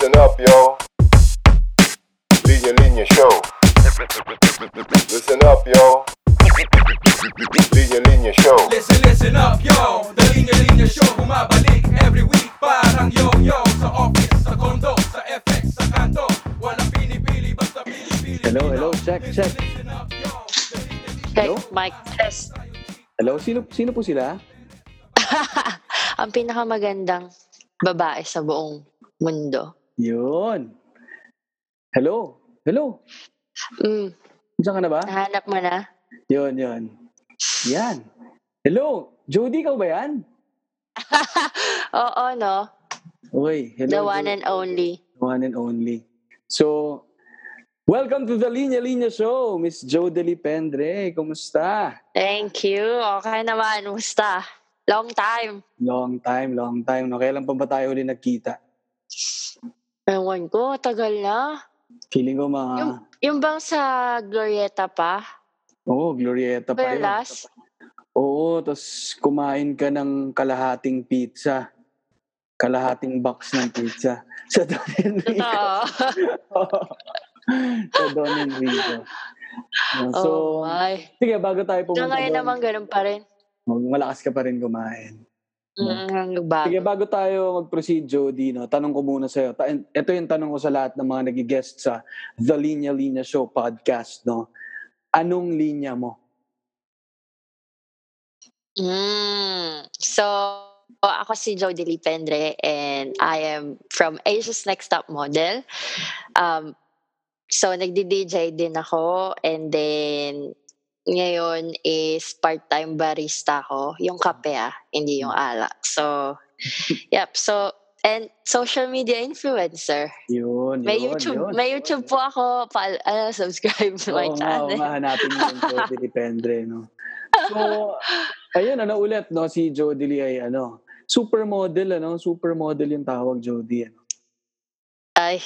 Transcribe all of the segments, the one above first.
Listen up, yo. Linya Linya Show. Listen up, yo. Linya Linya Show. Listen, listen up, yo The Linya Linya Show Bumabalik every week Parang yo-yo Sa office, sa condo, sa FX, sa kanto Walang pinipili, basta pinipili Hello, hello, check, check. Check, Hello? mic test. Hello, sino sino po sila? Ang pinakamagandang babae sa buong mundo. Yun. Hello. Hello. Mm, Diyan ka na ba? nahanap mo na? Yun, yun. Yan. Hello. Jody, ikaw ba yan? Oo, no? Okay. Hello. The one Jody. and only. One and only. So, welcome to the Linya Linya Show, Miss Jodely Pendre. Kumusta? Thank you. Okay naman. Musta? Long time. Long time, long time. No? Kailan pa ba tayo ulit nagkita? Ewan ko, tagal na. Feeling ko mga... Yung, yung bang sa Glorieta pa? Oo, oh, Glorieta pa yun. Oo, tapos kumain ka ng kalahating pizza. Kalahating box ng pizza. Sa Don Enrico. Totoo. sa Don Enrico. Uh, So, oh my. sige, bago tayo pumunta ngayon doon, naman ganun pa rin. malakas ka pa rin kumain. Mm, bago. Sige, bago tayo mag-proceed, Jody, no, tanong ko muna sa'yo. Ta- ito yung tanong ko sa lahat ng mga nag-guest sa The Linya Linya Show podcast. No? Anong linya mo? Mm. So, ako si Jody Lipendre and I am from Asia's Next Top Model. Um, so, nagdi-DJ din ako and then ngayon is part-time barista ako. Yung kape ah, hindi yung alak. So, yep. So, and social media influencer. Yun, May yun, YouTube, yun. may YouTube po ako. Pa, ano, subscribe to my Oo nga, oo channel. nga, hanapin mo yung Jody Dependre, no? So, ayun, ano ulit, no? Si Jody Lee ay, ano, supermodel, ano? Supermodel yung tawag, Jody. Ano, Ay,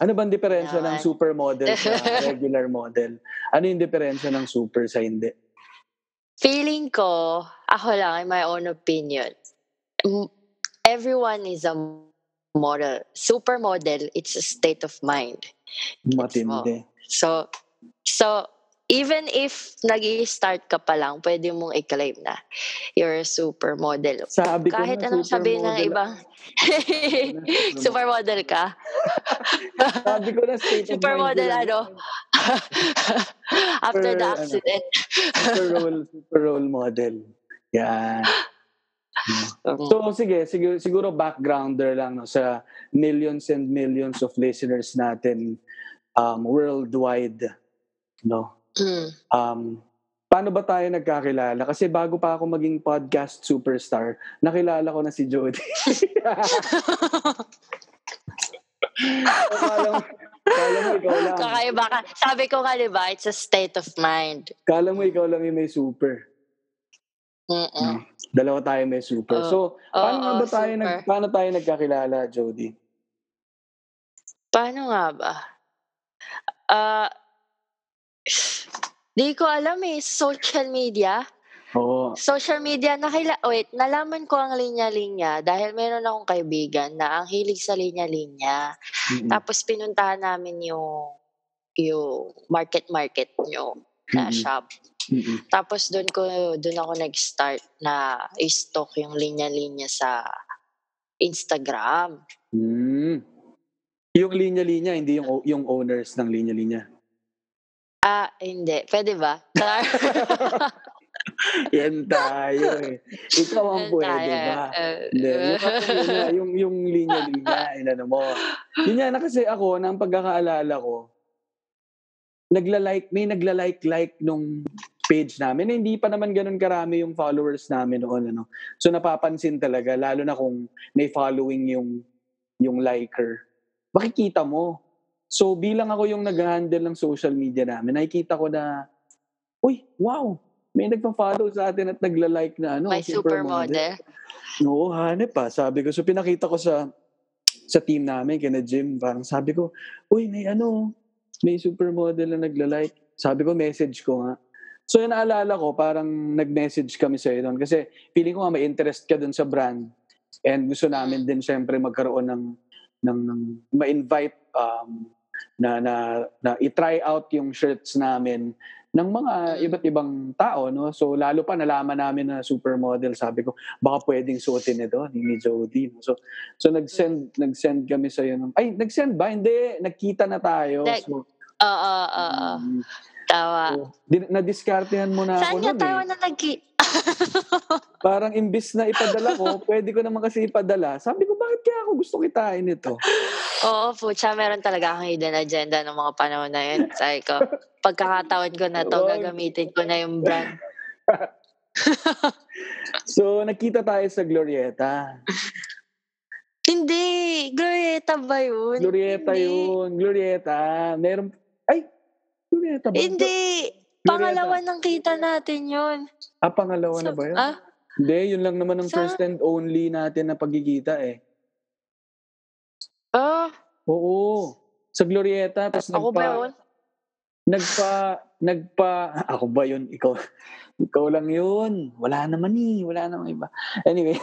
ano bang diferensya ng Naman. supermodel sa regular model? Ano yung diferensya ng super sa hindi? Feeling ko, ako lang, in my own opinion, everyone is a model. Supermodel, it's a state of mind. Matindi. So, so even if nag start ka pa lang, pwede mong i-claim na you're a supermodel. Sabi ko Kahit na, anong sabihin ng ibang supermodel ka. Sabi ko na Supermodel ano? After Super, the ano, accident. Super role, super role model. Yan. So sige, siguro, siguro backgrounder lang no, sa millions and millions of listeners natin um, worldwide. No? Mm. Um, paano ba tayo nagkakilala? Kasi bago pa ako maging podcast superstar, nakilala ko na si Jody. kala mo, ikaw lang. Kakaiba ka. Sabi ko nga, di ba, it's a state of mind. Kala mo ikaw lang yung may super. Mm-mm. Dalawa tayo may super. Oo. so, paano nga Oo, ba tayo, nag, super. paano tayo nagkakilala, Jody? Paano nga ba? Ah, di ko alam eh. Social media. Oo. Social media, nakila wait, nalaman ko ang linya-linya dahil meron akong kaibigan na ang hilig sa linya-linya. Mm-mm. Tapos pinuntahan namin yung yung market-market nyo na Mm-mm. shop. Mm-mm. Tapos doon ko doon ako nag-start na i-stock yung linya-linya sa Instagram. Mm. Yung linya-linya, hindi yung yung owners ng linya-linya. Ah, hindi. Pwede ba? Yan tayo eh. Ikaw ang pwede Tayo, ba? Hindi. Yung, yung, yung, yung linya-linya, inano mo. Yun yan, na kasi ako, na ang pagkakaalala ko, nagla-like, may nagla-like-like nung page namin. Na hindi pa naman ganun karami yung followers namin noon. Ano. So napapansin talaga, lalo na kung may following yung, yung liker. Makikita mo. So bilang ako yung nag-handle ng social media namin, nakikita ko na, uy, wow, may nagpa-follow sa atin at nagla-like na ano, May supermodel. Oo, hanep pa. Sabi ko, so pinakita ko sa sa team namin, kina Jim, parang sabi ko, uy, may ano, may supermodel na nagla-like. Sabi ko, message ko nga. So yun naalala ko, parang nag-message kami sa'yo doon. Kasi feeling ko nga may interest ka doon sa brand. And gusto namin din syempre magkaroon ng ng, ng ma-invite um, na, na, na i-try out yung shirts namin ng mga Mm. iba't ibang tao, no? So, lalo pa nalaman namin na supermodel, sabi ko, baka pwedeng suotin ito ni, ni Jody. no? So, so nag-send, nag-send kami sa ng, ay, nag-send ba? Hindi, nagkita na tayo. Nag- So, Oo, oo, oo. mm, Tawa. so, di- na-discartehan mo na Saan ako nun tayo eh. na nagki... Parang imbis na ipadala ko, pwede ko naman kasi ipadala. Sabi ko, bakit kaya ako gusto kitain ito? Oo, pucha, meron talaga akong hidden agenda ng mga panahon na yun. Sabi ko, pagkakataon ko na to, gagamitin ko na yung brand. So, nakita tayo sa Glorieta. Hindi! Glorieta ba yun? Glorieta Hindi. yun. Glorieta. Meron, ay, Glorieta ba? Hindi! Glorieta. Pangalawa ng kita natin yun. Ah, pangalawa na Sa- ba yun? Ah, Hindi, yun lang naman ang Sa- first and only natin na pagkikita eh. Ah, Oo. Sa Glorieta. Tapos ako nagpa, ba yun? Nagpa, nagpa, ako ba yun? Ikaw, ikaw lang yun. Wala naman eh. Wala namang iba. Anyway.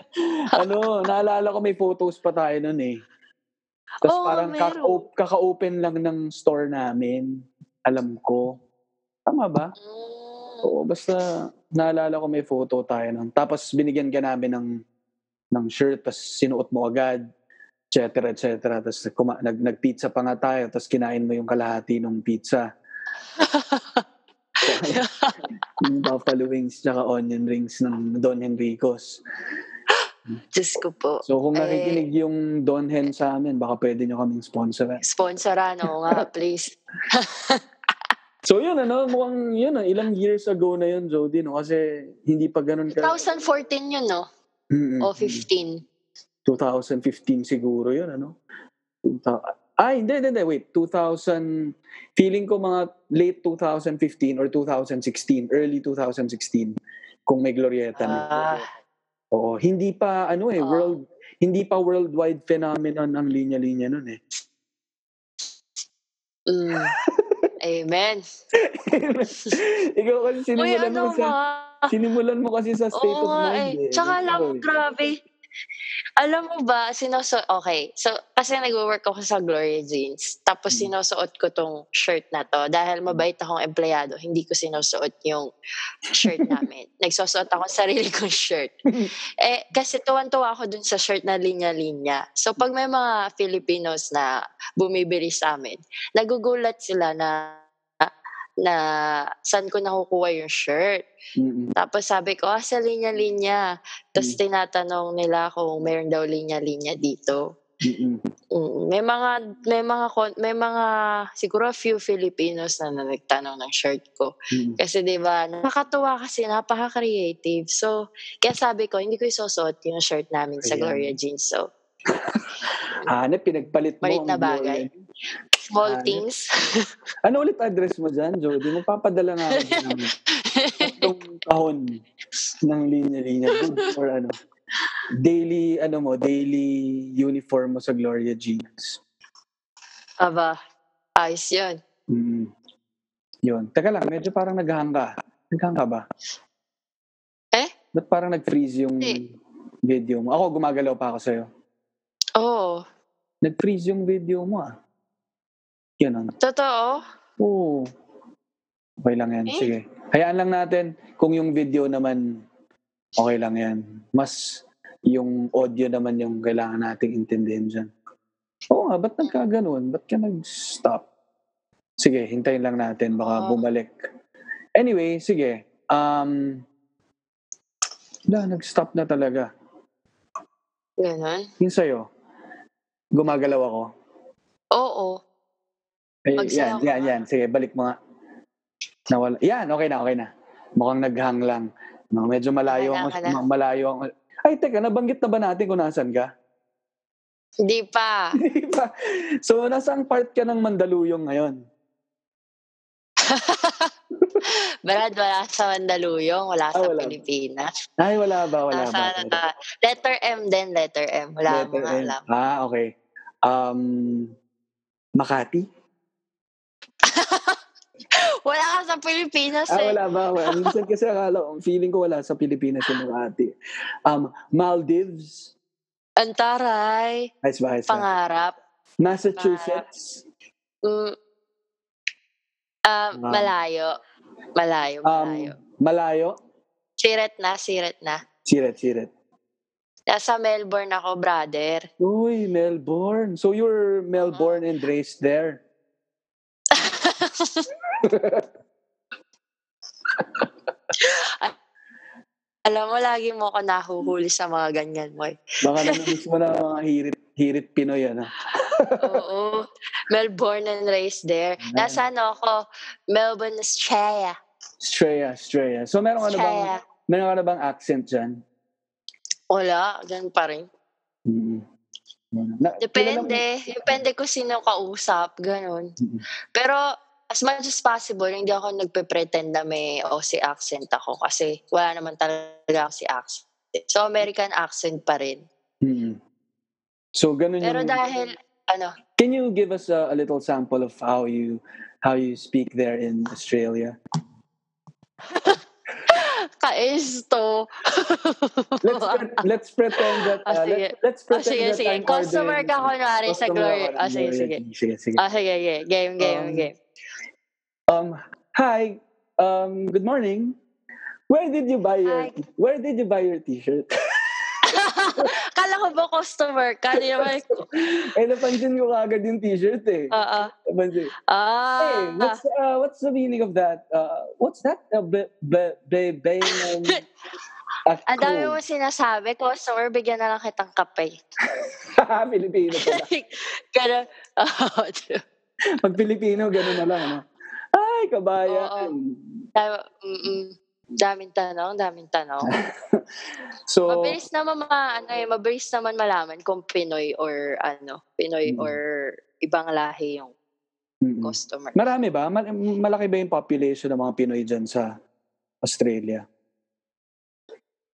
ano, naalala ko may photos pa tayo nun eh. Tapos Oo, parang meron. kaka- kaka-open lang ng store namin. Alam ko. Tama ba? Mm. Oo, basta naalala ko may photo tayo nun. Tapos binigyan ka namin ng, ng shirt, tapos sinuot mo agad, et cetera, et cetera. Tapos kuma- nag, nag-pizza pa nga tayo, tapos kinain mo yung kalahati ng pizza. yung buffalo wings tsaka onion rings ng Don Henrico's. Diyos ko po. So kung Eh, nakikinig yung Don Hen sa amin, baka pwede nyo kaming sponsoran. Sponsoran, oo nga, please. So yun, ano, mukhang yun, ah, ilang years ago na yun, Jody, no? Kasi hindi pa ganun ka... 2014 yun, no? Mm, mm, O mm. 15. 2015 siguro yun, ano? 2000, ay, hindi, hindi, hindi, wait. 2000, feeling ko mga late 2015 or 2016, early 2016, kung may Glorieta na. Ah, Oo, hindi pa, ano eh, Oo. world, hindi pa worldwide phenomenon ang linya-linya nun eh. mm. Amen. Ikaw kasi Uy, sinimulan ano mo sa, ba? sinimulan mo kasi sa state Oo of mind eh. eh. Tsaka Ikaw eh. grabe. Alam mo ba, sinusuot, okay, so, kasi nag-work ako sa Gloria Jeans, tapos Mm. sinusuot ko tong shirt na to, dahil mabait akong empleyado, hindi ko sinusuot yung shirt namin. Nagsusuot ako ng sarili kong shirt. eh, kasi tuwan-tuwa ako dun sa shirt na linya-linya. So, pag may mga Filipinos na bumibili sa amin, nagugulat sila na na saan ko nakukuha yung shirt. Mm-mm. Tapos sabi ko, ah, sa linya-linya. Tapos Mm. tinatanong nila kung meron daw linya-linya dito. Mm-mm. Mm, May mga, may mga, may mga, siguro few Filipinos na, na nagtanong ng shirt ko. Mm-mm. Kasi di ba nakakatuwa kasi, napaka-creative. So, kaya sabi ko, hindi ko isusuot yung shirt namin sa Ayan. Gloria Jeans. So, Hanep, pinagpalit mo. Malit na bagay. Gloria. Small Hanep. things. Ano ulit address mo dyan, Jody? Magpapadala nga ako ng tatlong kahon ng linya-linya. For ano. Daily, ano mo, daily uniform mo sa Gloria Jeans. Aba, ayos yun. Mm. Yun. Teka lang, medyo parang naghahang ka. Naghahang ka ba? Eh? Ba't parang nag-freeze yung Hindi. video mo? Ako, gumagalaw pa ako sa'yo. Oo. Nag-freeze yung video mo ah. Yun Totoo? Oo. Okay lang yan. Eh? Sige. Hayaan lang natin kung yung video naman okay lang yan. Mas yung audio naman yung kailangan nating intindihin dyan. Oo nga, ba't nagkaganon? Ba't ka nag-stop? Sige, hintayin lang natin. Baka Oo. bumalik. Anyway, sige. Um, na, nag-stop na talaga. Ganon? Yung sa'yo, gumagalaw ako. Oo. Ay, Magsaya yan, yan, nga. yan. Sige, balik mo nga. Nawala. Yan, okay na, okay na. Mukhang naghang lang. No, medyo malayo Wala ma- Malayo ako. Ay, teka, nabanggit na ba natin kung nasan ka? Hindi pa. Di ba? so, nasang part ka ng Mandaluyong ngayon? Brad, wala sa Mandaluyong, wala Ah, sa wala. Pilipinas. Ay, wala ba? Wala Nasa, ba? ano na, letter M din, letter M. Wala mo Letter nga N. alam. Ah, okay. Um, Makati? Wala ka sa Pilipinas Ah, eh. wala ba? Wala. Minsan kasi akala, feeling ko wala sa Pilipinas yung mga ate. Um, Maldives. Ang taray. Ayos ba? Ayos? Pangarap. Massachusetts. Mm. Ah, Wow. malayo. Malayo, Um, malayo. Malayo. siret na, siret na. Siret, siret. Nasa Melbourne ako, brother. Uy, Melbourne. So you're Melbourne and raised there. Alam mo, lagi mo ako nahuhuli sa mga ganyan mo eh. Baka namimiss mo na mga hirit, hirit Pinoy, ano? Oo. Melbourne and raised there. Nasa ano ako? Melbourne, Australia. Straya, Straya. So meron ka na bang, Australia. meron ka na bang accent dyan? Wala, ganun pa rin. Mm-mm. Na, kilala mo- Depende. Depende ko sino kausap, ganun. Mm. Pero as much as possible, hindi ako nagpe-pretend na may Aussie accent ako kasi wala naman talaga Aussie accent. So, American accent pa rin. Mm-mm. So ganun Pero yung... dahil, ano, Can you give us a, a little sample of how you how you speak there in Australia? kais to. Let's pre- let's pretend that Ah, uh, sige. let's, let's Ah, pretend sige, that sige. I'm Customer ka kunwari sa Glory. Ah, sige, Glory. sige. Sige, sige. Ah, sige, sige. Game, game, Um, game. Um, hi. Um, good morning. Where did you buy your Hi. Where did you buy your T-shirt? Kala ko ba customer ka? Di naman. eh, napansin ko kagad yung T-shirt eh. Ah. Napansin. Ah. Hey, what's uh, what's the meaning of that? Uh, what's that? Uh, be, be, be, be, um, Ang dami mo sinasabi, customer, bigyan na lang kitang kape. Pilipino pala. Ganun. Oh, Pag Pilipino, gano'n na lang. Ano? Ay, kabayan. Dami- mm-mm. daming tanong, daming tanong. So, mabilis naman ma, ano eh, mabilis naman malaman kung Pinoy or ano, Pinoy Mm. or ibang lahi yung mm-mm. customer. marami ba? Mal- malaki ba yung population ng mga Pinoy dyan sa Australia?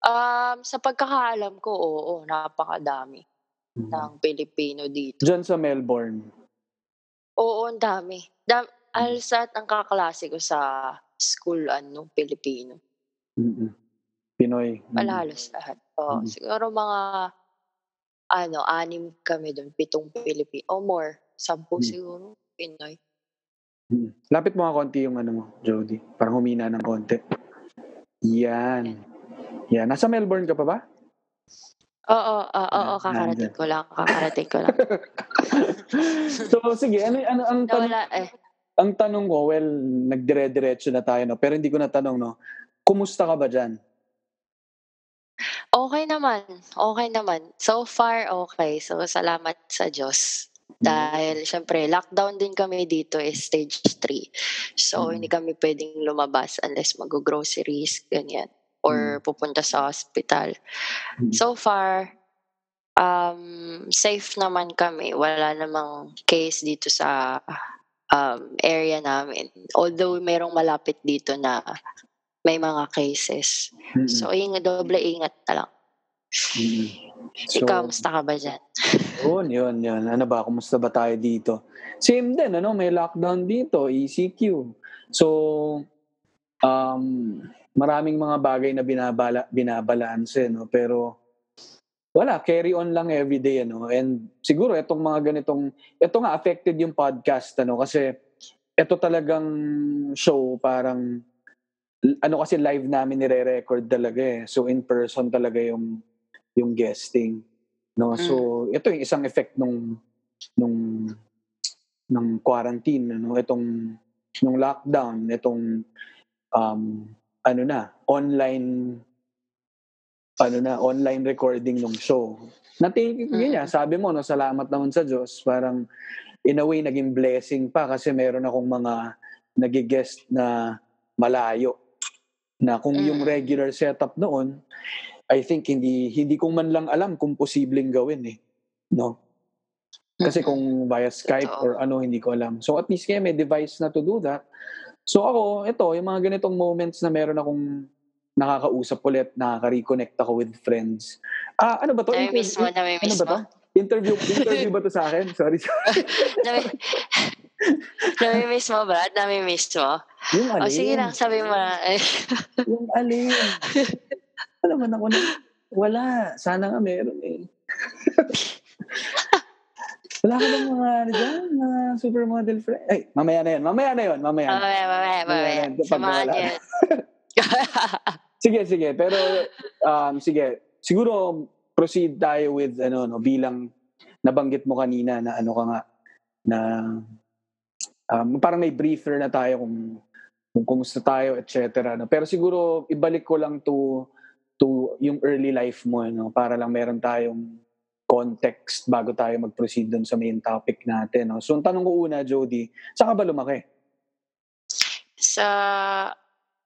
Um, sa pagkakaalam ko, oo, napakadami ng Pilipino dito. Dyan sa Melbourne. Oo, ang dami. Dam. Alsat ang kaklase ko sa school, ano, Pilipino. Mm-mm. Pinoy. Mm. Malalos lahat. Oo, Mm. siguro mga, ano, anim kami doon, pitong Pilipino, o more, sampu Mm. siguro, Pinoy. Mm. Lapit mo nga konti yung ano mo, Jody. Parang humina ng konti. Yan. Yan. Nasa Melbourne ka pa ba? Oo, oo, oo, kakarating ko lang, kakarating ko lang. so, sige. Ano, ano ang tanong, Nawala eh. Ang tanong ko, well, nagdire-diretso na tayo, no? Pero hindi ko natanong, no? Kumusta ka ba dyan? Okay naman, okay naman. So far, okay. So, salamat sa Diyos. Dahil, syempre, lockdown din kami dito is stage 3. So, Mm. hindi kami pwedeng lumabas unless mag-groceries, ganyan. Or pupunta sa hospital. Mm. So far, um, safe naman kami. Wala namang case dito sa um, area namin. Although, merong malapit dito na may mga cases. Mm-mm. So, ingat, doble ingat na lang. Mm-mm. So, Ikaw, musta ka ba dyan? Yun, yun, yun. Ano ba? Kumusta ba tayo dito? Same din, ano? May lockdown dito, ECQ. So, um, maraming mga bagay na binabala, binabalanse, no? Pero, wala, carry on lang everyday, ano? And siguro, itong mga ganitong, ito nga, affected yung podcast, ano? Kasi, ito talagang show, parang, ano kasi live namin nire-record talaga eh. So, in person talaga yung, yung guesting. No, so ito yung isang effect nung nung ng quarantine ano itong nung lockdown itong um ano na online ano na online recording ng show. Natin Mm. yun yan, sabi mo no salamat naman sa Diyos parang in a way naging blessing pa kasi meron akong mga nagigest na malayo na kung yung Mm. regular setup noon I think hindi hindi ko man lang alam kung posibleng gawin eh. No? Kasi Mm-mm. kung via Skype or ano, hindi ko alam. So at least kaya may device na to do that. So ako, ito, yung mga ganitong moments na meron akong nakakausap ulit, nakaka-reconnect ako with friends. Ah, ano ba to? Nami-miss mo, Interview- ano nami-miss ba to? Interview, interview ba to sa akin? Sorry. Nami- Namimiss mo, Brad? Namimiss mo? Yung alin? O sige lang, sabi mo na. Yung alin? Alam mo ako na, wala. Sana nga meron eh. wala ka bang mga, ano dyan, mga supermodel friend? Ay, mamaya na yun. Mamaya na yun. Mamaya na. mamaya, mamaya, mamaya. Pag Samahan wala. Sige, sige. Pero, um, sige. Siguro, proceed tayo with, ano, no, bilang nabanggit mo kanina na ano ka nga, na um, parang may briefer na tayo kung, kung kumusta tayo, etc. No? Pero siguro, ibalik ko lang to, to yung early life mo, no? para lang meron tayong context bago tayo mag-proceed dun sa main topic natin. No? So, ang tanong ko una, Jody, saan ka ba lumaki? Sa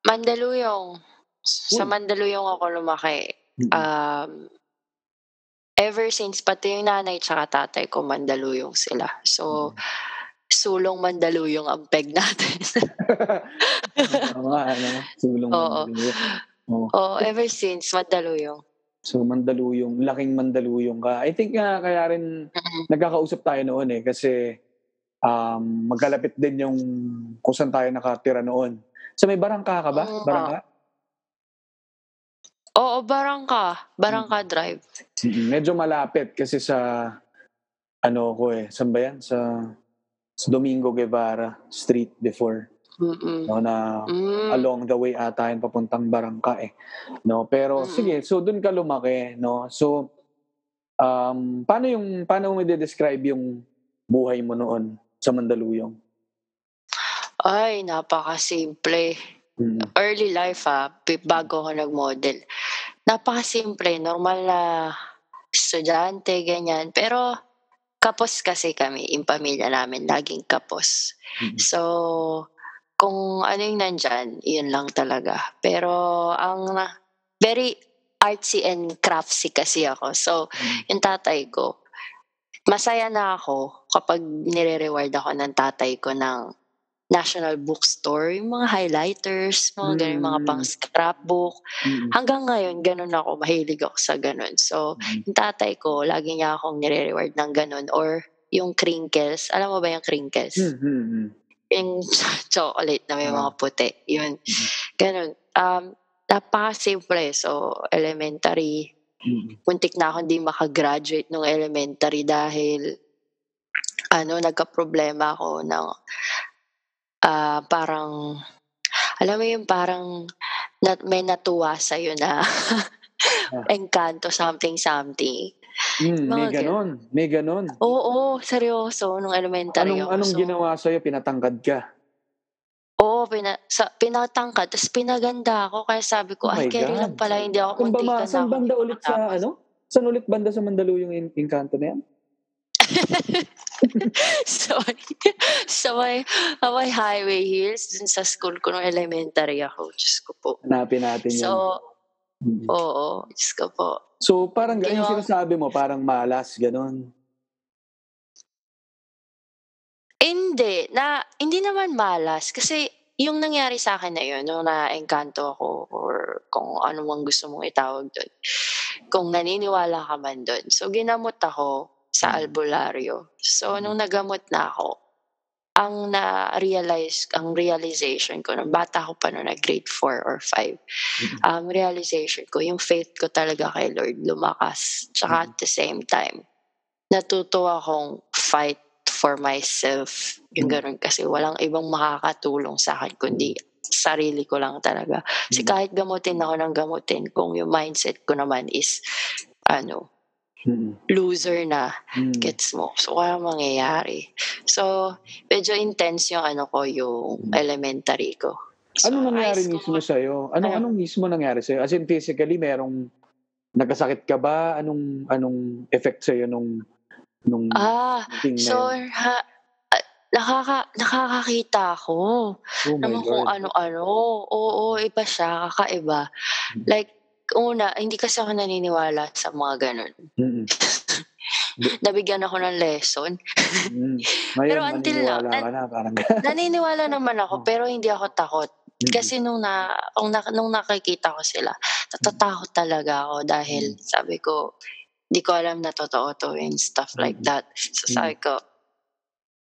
Mandaluyong. Sa Uy. Mandaluyong ako lumaki. Um, ever since, pati yung nanay tsaka tatay ko, Mandaluyong sila. So, sulong Mandaluyong ang peg natin. Oo ano, sulong Oo. Oo. Oo, ever since, Mandaluyong. So, Mandaluyong, laking Mandaluyong ka. I think nga kaya rin nagkakausap tayo noon eh kasi um, magkalapit din yung kung saan tayo nakatira noon. So, may barangka ka ba? Nga. Barangka? Oo, Barangka. Barangka Drive. Mm, Medyo malapit kasi sa ano ko eh, saan ba yan? Sa, sa Domingo Guevara Street before. Mm-mm. No, na Mm. along the way ata yun papuntang Barangka eh. No, pero Mm. sige, so doon ka lumaki, no. So um paano yung paano mo i-describe yung buhay mo noon sa Mandaluyong? Ay, napakasimple. Mm. Early life ah, pi- bago ako nag-model. Napakasimple, normal na estudyante, ganyan. Pero kapos kasi kami, yung pamilya namin, laging kapos. Mhm. So, kung ano yung nandyan, yun lang talaga. Pero ang na- very artsy and craftsy kasi ako. So, Mm. yung tatay ko, masaya na ako kapag nire-reward ako ng tatay ko ng National Bookstore, yung mga highlighters, mga ganun, mga Mm. pang scrapbook. Mm. Hanggang ngayon, ganun ako, mahilig ako sa ganun. So, Mm. yung tatay ko, lagi niya akong nire-reward ng ganun. Or yung crinkles. Alam mo ba yung crinkles? Mm, mm, mm. Yung chocolate na may Ah. mga puti. Yun. Mhm. Ganun. Um, napaka-simple. So, elementary, Mm. muntik na akong di makagraduate nung elementary dahil ano, nagka-problema ako ng ah, parang alam mo yung parang na, may natuwa sa'yo na engkanto something something. Mm, may ganon. May ganon. Oo, seryoso, nung elementary Anong, ako. anong So, ginawa sa'yo? Pinatangkad ka? Oo, pina, sa, pinatangkad, tapos pinaganda ako. Kaya sabi ko, Oh ay, carry lang pala, hindi ako Kung ba, muntikan ma- na saan banda ulit sa, ano? Saan ulit banda sa Mandaluyong in, Inkanto na yan? so, sa may, sa may highway hills, dun sa school ko nung elementary ako. Diyos ko po. Hanapin natin yun. So, Mm. oo, Diyos ko po. So, parang yung Ginawa- sinasabi mo, parang malas, ganon. Hindi, na, hindi naman malas. Kasi yung nangyari sa akin na yun, nung na-engkanto ako or kung ano mang gusto mong itawag doon, kung naniniwala ka man doon. So, ginamot ako sa Mm. albularyo. So, nung nagamot na ako, ang na-realize, ang realization ko, nung bata ko pa noon na grade 4 or 5, um, realization ko, yung faith ko talaga kay Lord lumakas. Tsaka at the same time, natuto akong fight for myself. Yung Mm. ganun kasi walang ibang makakatulong sa akin kundi sarili ko lang talaga. Kasi Mm. kahit gamutin ako ng gamutin, kung yung mindset ko naman is, ano, Loser na, Mm. gets mo. So, walang mangyayari. So, medyo intense yung ano ko, yung Mm. elementary ko. So, Anong nangyari mismo sa'yo? Anong, Ano? anong mismo nangyari sa'yo? As in, physically, merong nagkasakit ka ba? Anong anong effect sa'yo nung nung Ah, so, ha, ah, nakaka, nakakakita ako. Oh naman kung ano-ano. Oo, iba siya, kakaiba. Mm. Like, una, hindi kasi ako naniniwala sa mga ganun. Mm-mm. Nabigyan ako ng lesson. Mm. Ngayon, Pero until now, ka na. Parang Naniniwala naman ako, Oh. pero hindi ako takot. Kasi nung, na, nung, na- nung nakikita ko sila, natatakot talaga ako dahil Mm. sabi ko, di ko alam na totoo to and stuff like Mm. that. So sabi ko,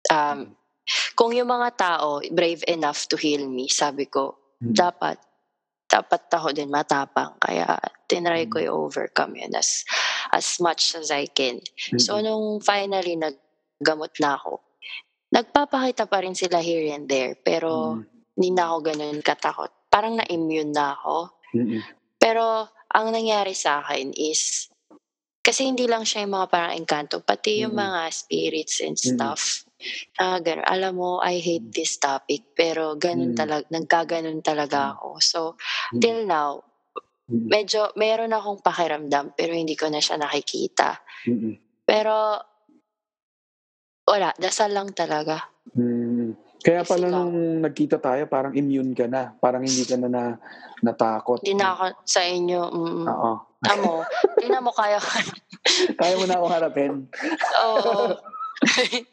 um, kung yung mga tao brave enough to heal me, sabi ko, Mm. dapat, dapat ako din matapang. Kaya tinry ko Mm. i-overcome yun as, as much as I can. So, nung finally naggamot na ako, nagpapakita pa rin sila here and there. Pero, Mm. hindi na ako ganun katakot. Parang na-immune na ako. Pero, ang nangyari sa akin is, kasi hindi lang siya yung mga parang engkanto, pati yung mga spirits and stuff. Ah, ganun. Alam mo, I hate this topic, pero ganun Mm. talaga, nagkaganon talaga ako. So, Mm. till now, Mm. medyo, meron akong pakiramdam, pero hindi ko na siya nakikita. Mm-mm. Pero, wala, dasal lang talaga. Mm. Kaya pala nung nagkita tayo, parang immune ka na. Parang hindi ka na, na natakot. Hindi na ako sa inyo, mm, Oo. amo, tingnan mo kaya Kaya mo na akong harapin. Oo.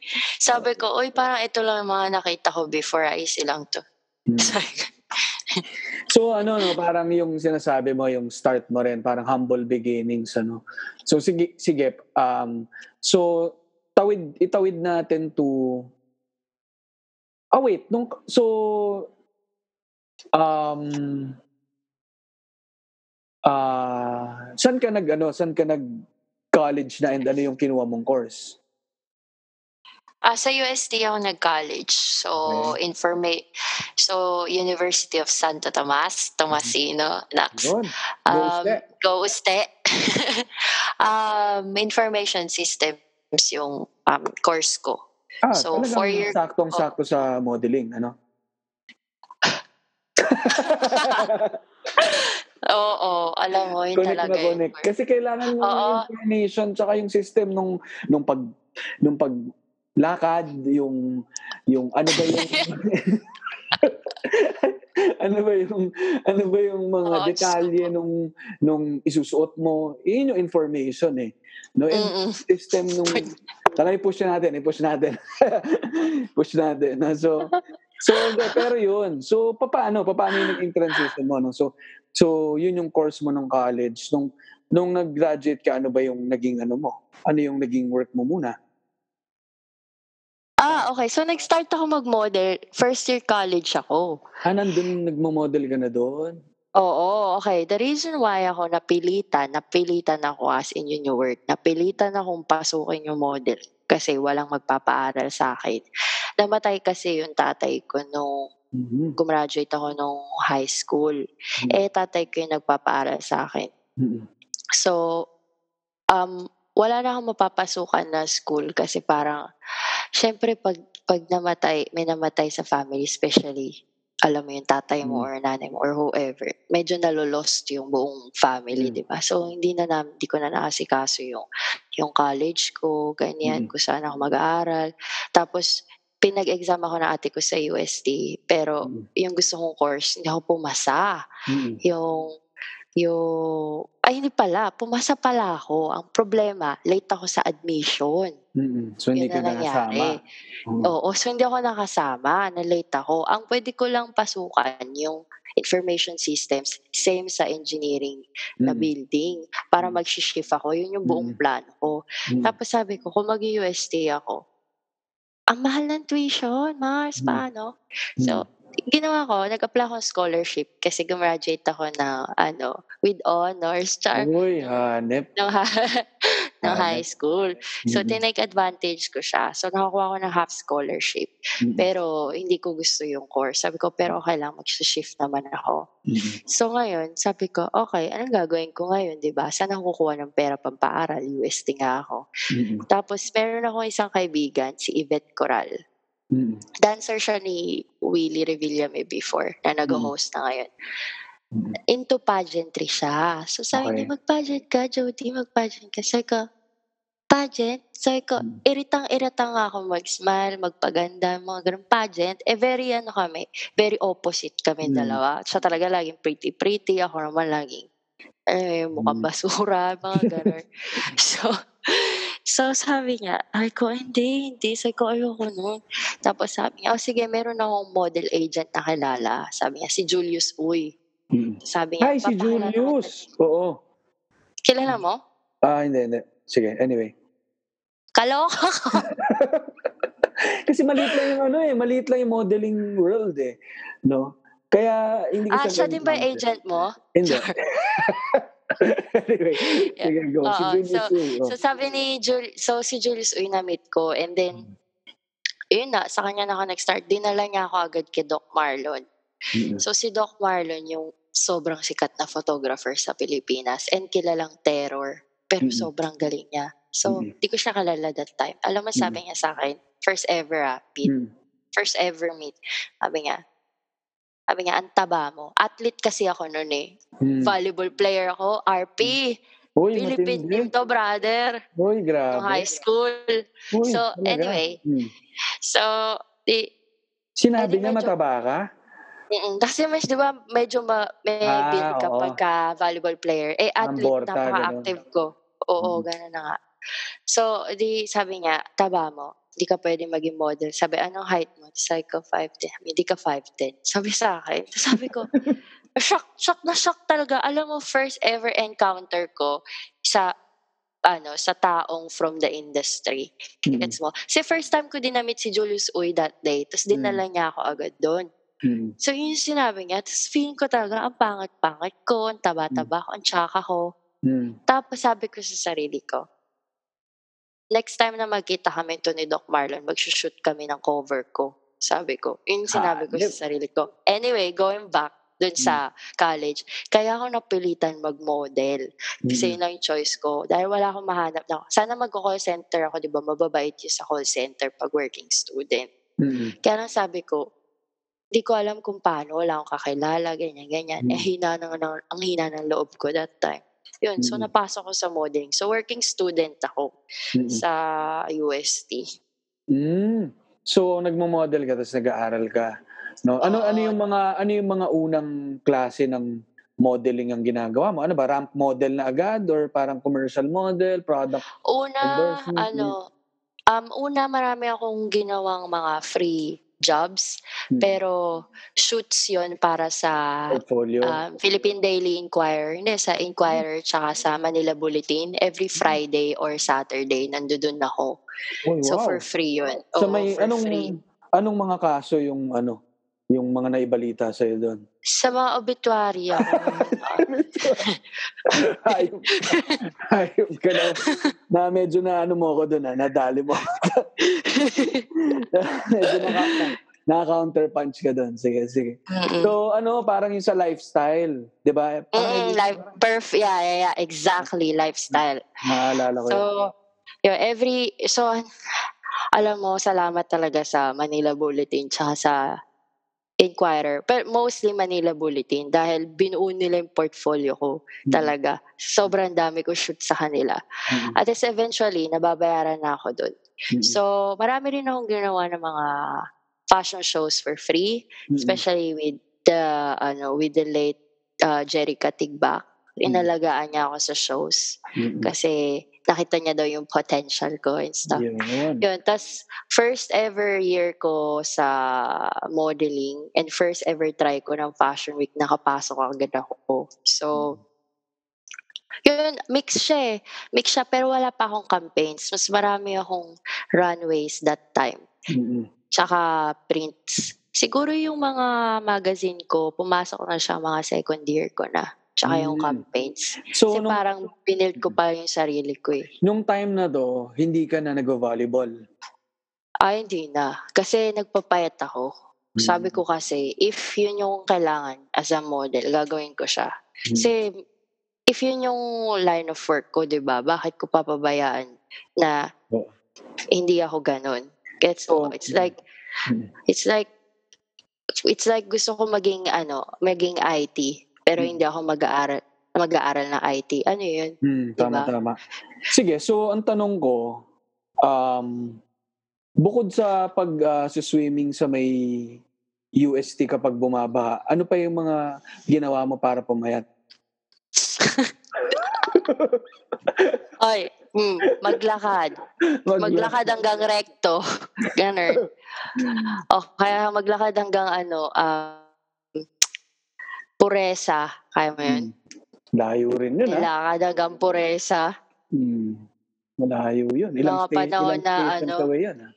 Sabi ko, uy, parang ito lang yung mga nakita ko before, ay silang to. Mm. Sabi ko, So ano no, parang yung sinasabi mo, yung start mo rin, parang humble beginnings ano. So sige sige um so tawid itawid natin to Ah wait, nung so um ah saan ka nag ano, saan ka nag college na and ano yung kinuha mong course? Ah, sa UST ako nag-college. So, Okay. informa- so University of Santo Tomas, Tomasino, Nax. Yun. Um, go Uste. um, information systems yung um, course ko. Ah, so, four year- saktong-sakto sa modeling, ano? Oo, alam mo, yun connect talaga na connect. Kasi kailangan mo Oo. yung information tsaka yung system nung nung pag nung pag lakad yung yung ano ba yung ano ba yung ano ba yung mga Oo, detalye nung nung isusuot mo? Yun yung information eh. No and system nung tara i-push natin i-push natin. Push natin no? so so pero yun. So paano paano yung transition mo no? So so yun yung course mo nung college. Nung nung nag-graduate ka ano ba yung naging ano mo? Ano yung naging work mo muna Ah, okay. So, nag-start ako mag-model. First year college ako. ah nandun nagmo-model ka na doon Oo, okay. The reason why ako napilitan, napilitan ako as in yun yung word, napilitan akong pasukin yung model kasi walang magpapaaral sa akin. Namatay kasi yung tatay ko nung Mhm. gumraduate ako nung high school. Mhm. Eh, tatay ko yung nagpapaaral sa akin. Mhm. So, um, wala na akong mapapasukan na school kasi parang, syempre pag, pag namatay, may namatay sa family, especially, alam mo yung tatay mo Mm. or nanay mo or whoever, medyo nalolost yung buong family, Mm. di ba? So, hindi na nam, hindi ko na nakasikaso yung, yung college ko, ganyan, Mm. kung saan ako mag-aaral. Tapos, pinag-exam ako ng ate ko sa UST, pero Mm. yung gusto kong course, hindi ako pumasa Mhm. yung yung ay hindi pala, pumasa pala ako. Ang problema, late ako sa admission. Mhm. so hindi Yun ka na nakasama nangyari. Oo. So hindi ako nakasama, na late ako. Ang pwede ko lang pasukan yung information systems, same sa engineering na Mhm. building, para Mm. mag-shift ako. Yun yung buong Mm. plano ko. Mhm. Tapos sabi ko, kung mag-UST ako, ang mahal ng tuition, Mars, Mm. paano? So, ginawa ko, nag-apply ako ng scholarship kasi gumraduate ako ng, ano, with honors, char, Uy, hanep. ng, ng high school. So, Mhm. tinake advantage ko siya. So, nakakuha ko ng half scholarship. Mhm. Pero, hindi ko gusto yung course. Sabi ko, pero okay lang, mag-shift naman ako. Mhm. So, ngayon, sabi ko, okay, anong gagawin ko ngayon, di ba? Saan ako kukuha ng pera pampaaral? UST nga ako. Mhm. Tapos, meron ako isang kaibigan, si Yvette Coral. Mhm. Dancer siya ni Willie Revillame before, na nag-host na ngayon. Into pageantry siya. So, sabi Okay. niya, mag-pageant ka, Jody, mag-pageant ka. Sabi ko, pageant? Sabi ko, Mm. iritang-irita nga ako mag-smile, magpaganda, mga ganun pageant. Eh, very ano kami, very opposite kami Mm. dalawa. Siya talaga laging pretty-pretty, ako naman laging, eh, mukhang Mm. basura, mga ganun. so, so sabi niya, ay ko, hindi, hindi. Sabi ko, ayoko nun. Tapos sabi niya, oh sige, meron akong model agent na kilala. Sabi niya, si Julius Uy. Mhm. Sabi niya, Hi, si "Papakilala Julius. Oo. kita." Kilala mo? Ah, hindi, hindi. Sige, anyway. Kaloka ka. Kasi maliit lang yung ano eh, maliit lang yung modeling world eh. No? Kaya hindi ko Ah, siya din ba agent mo? Hindi. anyway, sige go. Si Julius so- Uy, oh. So sabi ni Jul so si Julius Uy na-meet ko and then yun na, sa kanya na ako nag-start. Dinala niya ako agad kay Doc Marlon. Mm-mm. So si Doc Marlon yung sobrang sikat na photographer sa Pilipinas and kilalang terror. Pero Mm. sobrang galing niya. So, Mm. di ko siya kalala that time. Alam mo, sabi niya sa akin, first ever ah, Pete. Mm. First ever meet. Sabi niya, sabi niya, ang taba mo. Athlete kasi ako noon eh. Mm. Volleyball player ako, RP. Uy, Philippine matindi. team to, brother. Uy, grabe. high school. Uy, So, talaga. anyway. Mm. So, di, Sinabi niya medyo- mataba ka? Mm, Kasi mas, di ba, medyo ma, may Ah, build ka oo. pagka volleyball player. Eh, athlete, napaka-active ko. Oo, Mm. gano'n na nga. So, di, sabi niya, taba mo, hindi ka pwede maging model. Sabi, anong height mo? Sabi ko, 5'10". Hindi ka 5'10". Sabi sa akin. Sabi ko, shock, shock na shock talaga. Alam mo, first ever encounter ko sa ano, sa taong from the industry. Mm. Gets mo? Kasi first time ko din na-meet si Julius Uy that day. Tapos dinala niya ako agad doon. Mm. So, yun yung sinabi niya. Tapos feeling ko talaga, ang pangat-pangat ko, ang taba-taba ko, ang tsaka ko. Mm. Tapos sabi ko sa sarili ko, next time na magkita kami to ni Doc Marlon, mag-shoot kami ng cover ko. Sabi ko. Yun sinabi ko Hanip. sa sarili ko. Anyway, going back dun sa college, kaya ako napilitan mag-model. Kasi Mm. yun lang yung choice ko. Dahil wala akong mahanap na, sana mag-call center ako, di ba? Mababait yung sa call center pag working student. Mm. Kaya lang sabi ko, di ko alam kung paano, wala akong kakilala, ganyan, ganyan. Mm. Eh, hina ng, ang hina ng loob ko that time. Yun, so Mm. napasok ko sa modeling. So working student ako Mm. sa UST. Mm. So nagmo-model ka tapos nag-aaral ka. No? Ano Oo. ano yung mga ano yung mga unang klase ng modeling ang ginagawa mo? Ano ba ramp model na agad or parang commercial model, product? Una, ano, um, una marami akong ginawang mga free jobs, Mm. pero shoots yon para sa portfolio? um, Philippine Daily Inquirer, hindi, sa Inquirer, tsaka sa Manila Bulletin. Every Friday or Saturday, nandoon ako. So, wow. for free yun. so Oo, may for anong free. anong mga kaso yung ano yung mga naibalita sa doon? Sa mga obituary ako. Hayop. Hayop ka na. na medyo na ano mo ako doon, ah, nadali mo. medyo naka, naka-counter punch ka doon. Sige, sige. Mm-mm. So, ano, parang yung sa lifestyle, di ba? Mm-mm, life, perf, yeah, yeah, yeah, exactly, lifestyle. Naalala ko So, yun. yun, every, so, alam mo, salamat talaga sa Manila Bulletin tsaka sa Inquirer. Pero mostly Manila Bulletin dahil binuo nila yung portfolio ko Mm. talaga. Sobrang dami ko shoot sa kanila. Mm. At least eventually, nababayaran na ako doon. Mm. So, marami rin akong ginawa ng mga fashion shows for free. Mm. Especially with the, ano, with the late uh, Jerica Tigbak. Inalagaan niya ako sa shows. Mm. Kasi nakita niya daw yung potential ko and stuff. Yun. Yun. Tapos, first ever year ko sa modeling and first ever try ko ng Fashion Week, nakapasok agad ako. So, yun, mix siya eh. Mix siya, pero wala pa akong campaigns. Mas marami akong runways that time. Mm. Tsaka prints. Siguro yung mga magazine ko, pumasok na siya mga second year ko na. Tsaka yung Mm. campaigns. So, Kasi nung, parang binild ko pa yung sarili ko eh. nung time na to, hindi ka na nag-volleyball. Ay, hindi na. Kasi nagpapayat ako. Mm. Sabi ko kasi, if yun yung kailangan as a model, gagawin ko siya. Mm. Kasi, if yun yung line of work ko, di ba, bakit ko papabayaan na Oo. hindi ako ganun? Gets mo? It's like, Mm. it's like, it's like gusto ko maging, ano, maging IT, pero Mm. hindi ako mag-aaral, mag-aaral ng IT. Ano yun? Hmm, tama, Diba? tama. Sige, so ang tanong ko, um, bukod sa pag sa swimming sa may UST kapag bumabaha, ano pa yung mga ginawa mo para pumayat? Ay, mm, maglakad. Maglakad hanggang recto. Ganun. O kaya maglakad hanggang ano, um, puresa. Kaya mo yun? Hmm. Layo rin yun, ha? Nilakad hanggang puresa. Hmm. Malayo yun. Ilang, Mga sta- panahon ilang na stations ano, away yan, ha?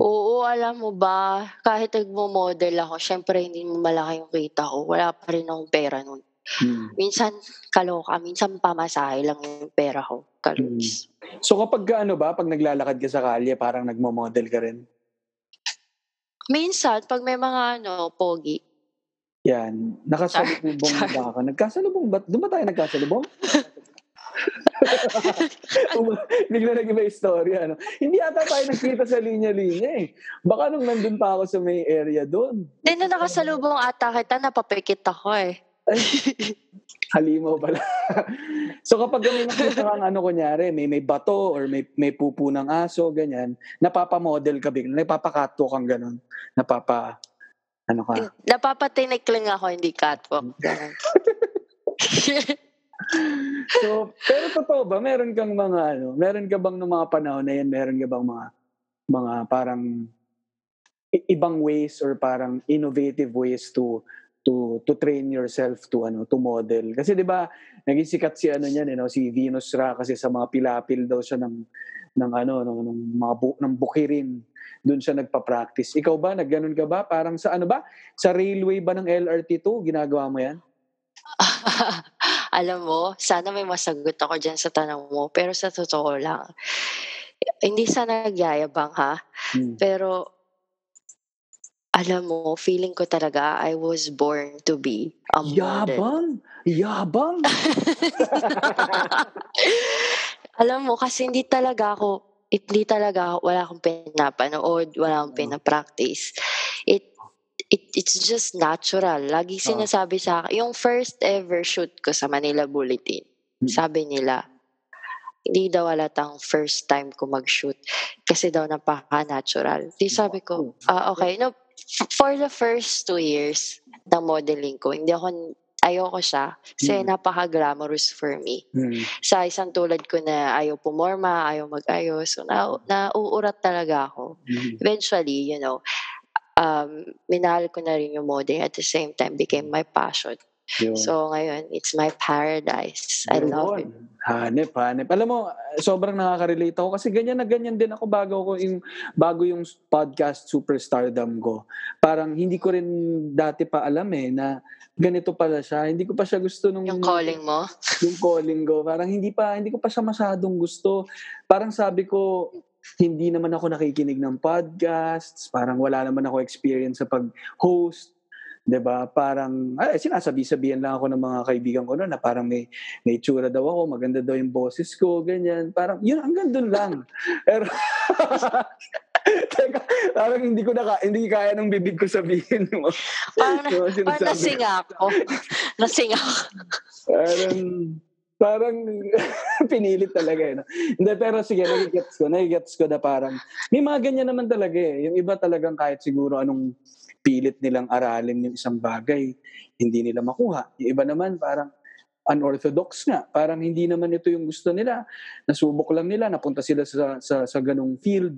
Oo, alam mo ba, kahit nagmo-model ako, syempre hindi mo malaki yung kita ko. Wala pa rin akong pera nun. Mm. Minsan kaloka, minsan pamasahe lang yung pera ko. Kalugs. So kapag ka, ano ba, pag naglalakad ka sa kalye, parang nagmo-model ka rin? Minsan, pag may mga ano, pogi, Yan. Nakasalubong Char. ba ka? Nagkasalubong ba? Doon ba tayo nagkasalubong? Bigla nag-iba story. Ano? Hindi ata tayo nagkita sa linya-linya eh. Baka nung nandun pa ako sa may area doon. Hindi na nakasalubong ata kita, napapikit ako eh. Halimaw pala. so kapag may nakita kang ano kunyari, may may bato or may may pupu ng aso, ganyan, napapamodel ka bigla, napapakato kang ganun. Napapa, ano ka? Napapatinik lang ako, hindi catwalk. So, pero totoo ba, meron kang mga ano, meron ka bang nung mga panahon na yan, meron ka bang mga, mga parang i- ibang ways or parang innovative ways to to to train yourself to ano to model kasi 'di ba naging sikat si ano niyan you know, si Venus Ra kasi sa mga pilapil daw siya ng ng ano ng, ng mga bu, ng bukirin doon siya nagpa-practice ikaw ba nagganon ka ba parang sa ano ba sa railway ba ng LRT2 ginagawa mo yan Alam mo, sana may masagot ako dyan sa tanong mo. Pero sa totoo lang, hindi sana nagyayabang ha. Hmm. Pero, alam mo, feeling ko talaga I was born to be a model. yabang yabang alam mo, kasi hindi talaga ako, hindi talaga, wala akong pinapanood, wala akong Oo. pinapractice. It, it, it's just natural. Lagi Oo. sinasabi sa akin, yung first ever shoot ko sa Manila Bulletin, Hmm. sabi nila, hindi daw halatang first time ko mag-shoot kasi daw napaka-natural. Di sabi ko, ah okay, no, for the first two years ng modeling ko, hindi ako, ayoko siya kasi Mm. napaka-glamorous for me Hmm. sa isang tulad ko na ayaw pumorma, ayaw mag-ayos. So, na, nauurat talaga ako. Hmm. Eventually, you know, um, minahal ko na rin yung modeling at the same time became my passion. Yun. So, ngayon, it's my paradise. I love it. Yun. Hanep, hanep. Alam mo, sobrang nakaka-relate ako kasi ganyan na ganyan din ako bago ko yung bago yung podcast superstardom ko. Parang hindi ko rin dati pa alam eh na ganito pala siya. Hindi ko pa siya gusto nung Yung calling mo. yung calling ko. Parang hindi pa hindi ko pa siya masyadong gusto. Parang sabi ko hindi naman ako nakikinig ng podcasts, parang wala naman ako experience sa pag-host. 'Di ba? Parang ay sinasabi-sabihan lang ako ng mga kaibigan ko noon na parang may may tsura daw ako, maganda daw yung boses ko, ganyan. Parang yun hanggang doon lang. Pero Teka, parang hindi ko na hindi kaya ng bibig ko sabihin mo. Parang, mga parang sinasabi ko. nasing ako. nasing ako. Parang, parang pinilit talaga eh. No? Hindi, pero sige, nagigets ko. Nagigets ko na parang, may mga ganyan naman talaga eh. Yung iba talagang kahit siguro anong pilit nilang aralin yung isang bagay, hindi nila makuha. Yung iba naman parang unorthodox nga. Parang hindi naman ito yung gusto nila. Nasubok lang nila, napunta sila sa, sa, sa ganong field.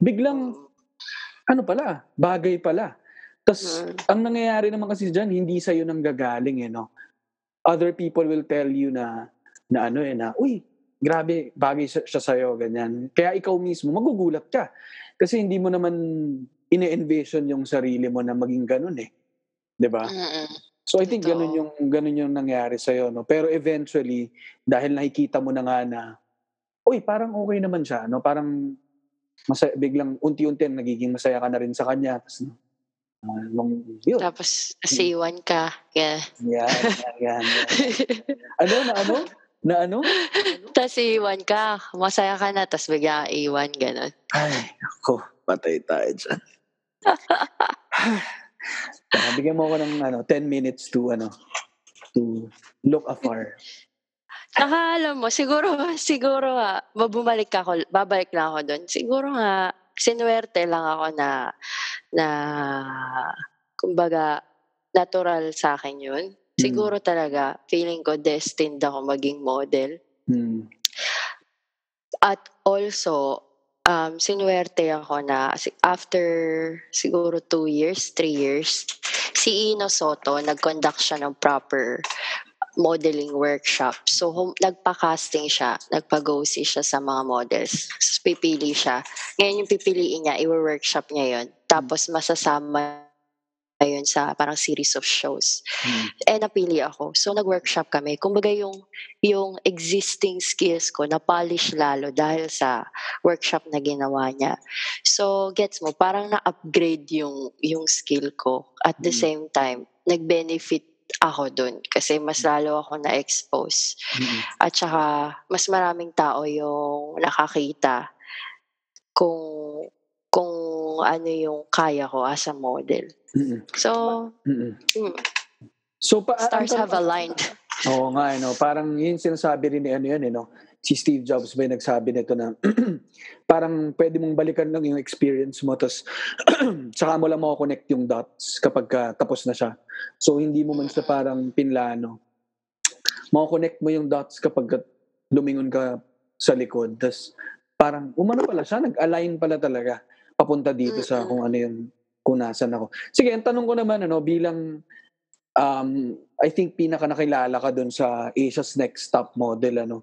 Biglang, ano pala, bagay pala. Tapos, Mm. ang nangyayari naman kasi dyan, hindi sa'yo nang gagaling eh, no? Other people will tell you na, na ano eh, na, uy, grabe, bagay siya, siya sa'yo, ganyan. Kaya ikaw mismo, magugulat ka. Kasi hindi mo naman ine-envision yung sarili mo na maging ganun eh. 'Di ba? So I think ganun yung ganun yung nangyari sa no. Pero eventually dahil nakikita mo na nga na uy, parang okay naman siya, no? Parang masaya, biglang unti-unti nagiging masaya ka na rin sa kanya. Tapos uh, nung yun, Tapos, nasiwan ka. Yeah. yan, yan, yan, yan. Ano na ano? Na ano? Tapos iwan ka. Masaya ka na. Tapos bigla iwan. Ganon. Ay, ako, patay tayo dyan. Ah, bigyan mo ako ng ano, 10 minutes to ano, to look afar. Saka alam mo, siguro, siguro nga, mabumalik ako, babalik lang ako doon. Siguro nga, sinuwerte lang ako na, na, kumbaga, natural sa akin yun. Siguro talaga, feeling ko destined ako maging model. Hmm. At also, um, sinuwerte ako na after siguro two years, three years, si Ino Soto, nag-conduct siya ng proper modeling workshop. So hum, nagpa-casting siya, nagpa-go-see siya sa mga models. So, pipili siya. Ngayon yung pipiliin niya, i-workshop niya yon. Tapos masasama yun sa parang series of shows. Mm. Eh, napili ako. So, nag-workshop kami. Kumbaga yung, yung existing skills ko, na-polish lalo dahil sa workshop na ginawa niya. So, gets mo, parang na-upgrade yung, yung skill ko. At the Mm. same time, nag-benefit ako dun kasi mas lalo ako na-expose. Mm. At saka, mas maraming tao yung nakakita kung kung ano yung kaya ko as a model. Mm. So, Mm. mm, So, pa, stars have aligned. Oo nga, ano, parang yun sinasabi rin ni ano yan, eh, no? si Steve Jobs yung nagsabi nito na parang pwede mong balikan lang yung experience mo tapos saka mo lang mako-connect yung dots kapag ka, tapos na siya. So hindi mo man siya parang pinlano. Mako-connect mo yung dots kapag ka lumingon ka sa likod. Tapos parang umano pala siya, nag-align pala talaga papunta dito sa kung ano yung kung nasan ako. Sige, ang tanong ko naman ano bilang um I think pinaka nakilala ka doon sa Asia's Next Top Model ano.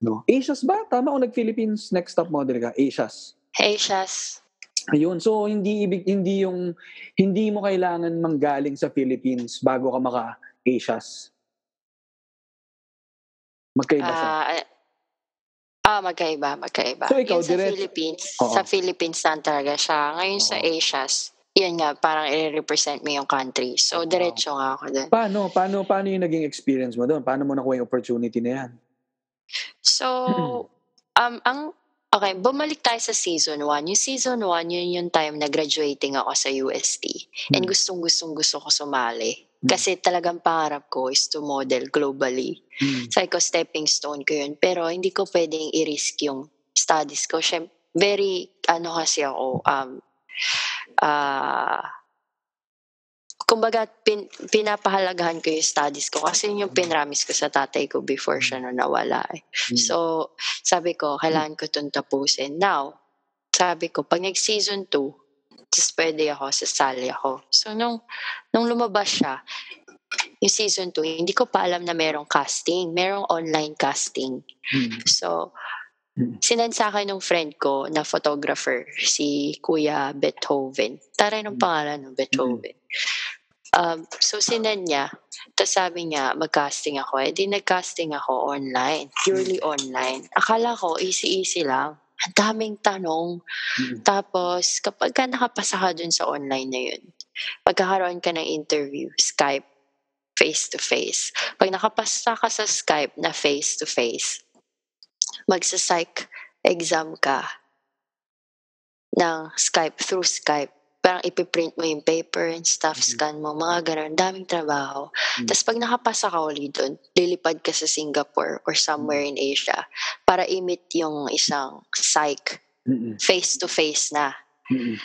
No. Asia's ba? Tama o nag-Philippines Next Top Model ka? Asia's. Shaz. Ayun. So hindi ibig hindi yung hindi mo kailangan manggaling sa Philippines bago ka maka Asia's. Magkaiba siya. Ah, magkaiba, magkaiba. So, ikaw, Yun sa direct- Philippines, Oo. sa Philippines lang talaga siya. Ngayon sa Oo. Asia's, yun nga, parang i-represent mo yung country. So, diretso nga ako dun. paano paano paano yung naging experience mo doon? Paano mo nakuha yung opportunity na yan? So, um, ang, okay, bumalik tayo sa season 1. Yung season 1, yun yung time na graduating ako sa UST. And Hmm. gustong gustong gusto ko sumali. Hmm. Kasi talagang pangarap ko is to model globally. Mm. Sabi ko, stepping stone ko yun. Pero hindi ko pwedeng i-risk yung studies ko. Siyem- very, ano kasi ako, um, ah, kumbaga, pin, pinapahalagahan ko yung studies ko kasi yun yung pinramis ko sa tatay ko before siya na nawala. Eh. Mm. So, sabi ko, kailangan ko itong tapusin. Now, sabi ko, pag nag-season 2, just pwede ako, sasali ako. So, nung, nung lumabas siya, yung season 2, hindi ko pa alam na merong casting. Merong online casting. Mm. So, Mm. sinend sa akin ng friend ko na photographer, si Kuya Beethoven. Taray ng Mm. pangalan ng Beethoven. Um, so, sinend niya. Tapos sabi niya, mag-casting ako. Eh, di nag-casting ako online. Purely online. Akala ko, easy-easy lang. Ang daming tanong. Mm. Tapos, kapag ka nakapasa ka dun sa online na yun, pagkakaroon ka ng interview, Skype, face-to-face. Pag nakapasa ka sa Skype na face-to-face, magsa-psych exam ka ng Skype, through Skype. Parang ipiprint mo yung paper and stuff, Mhm. scan mo, mga ganun. Daming trabaho. Mhm. Tapos pag nakapasa ka ulit doon, lilipad ka sa Singapore or somewhere in Asia para i-meet yung isang psych Mm. face-to-face na. Mm.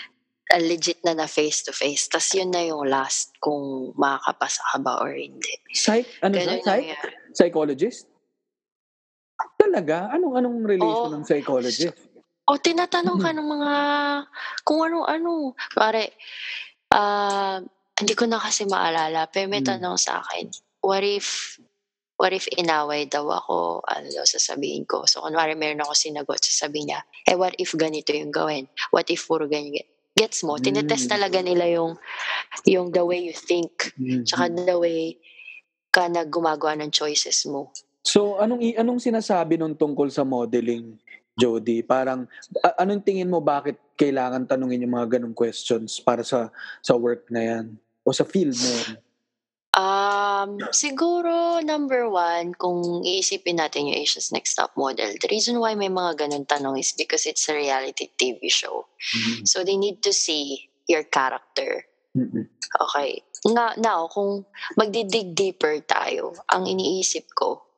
Ah, legit na na face-to-face. Tapos yun na yung last kung makakapasa ka ba or hindi. Psych, ano siya? Ganun Psych? nangyari. Psychologist? Talaga? Anong anong relation Oo. ng psychologist? O tinatanong Hmm. ka ng mga kung ano-ano. Pare, ah, hindi ko na kasi maalala. Pero may Hmm. tanong sa akin, what if, what if inaway daw ako, ano daw sasabihin ko. So, kunwari meron ako sinagot, sasabihin niya, eh, what if ganito yung gawin? What if puro ganyan? Gets mo? Tinetest Hmm. talaga nila yung, yung the way you think. Mm. Tsaka the way ka na gumagawa ng choices mo. So, anong anong sinasabi nun tungkol sa modeling, Jody? Parang a- anong tingin mo bakit kailangan tanungin yung mga ganong questions para sa sa work na yan o sa field na yan? Um, siguro, number one, kung iisipin natin yung Asia's Next Top Model, the reason why may mga ganun tanong is because it's a reality TV show. Mm. So, they need to see your character. Mm-mm. Okay. Nga, now, kung magdidig deeper tayo, ang iniisip ko,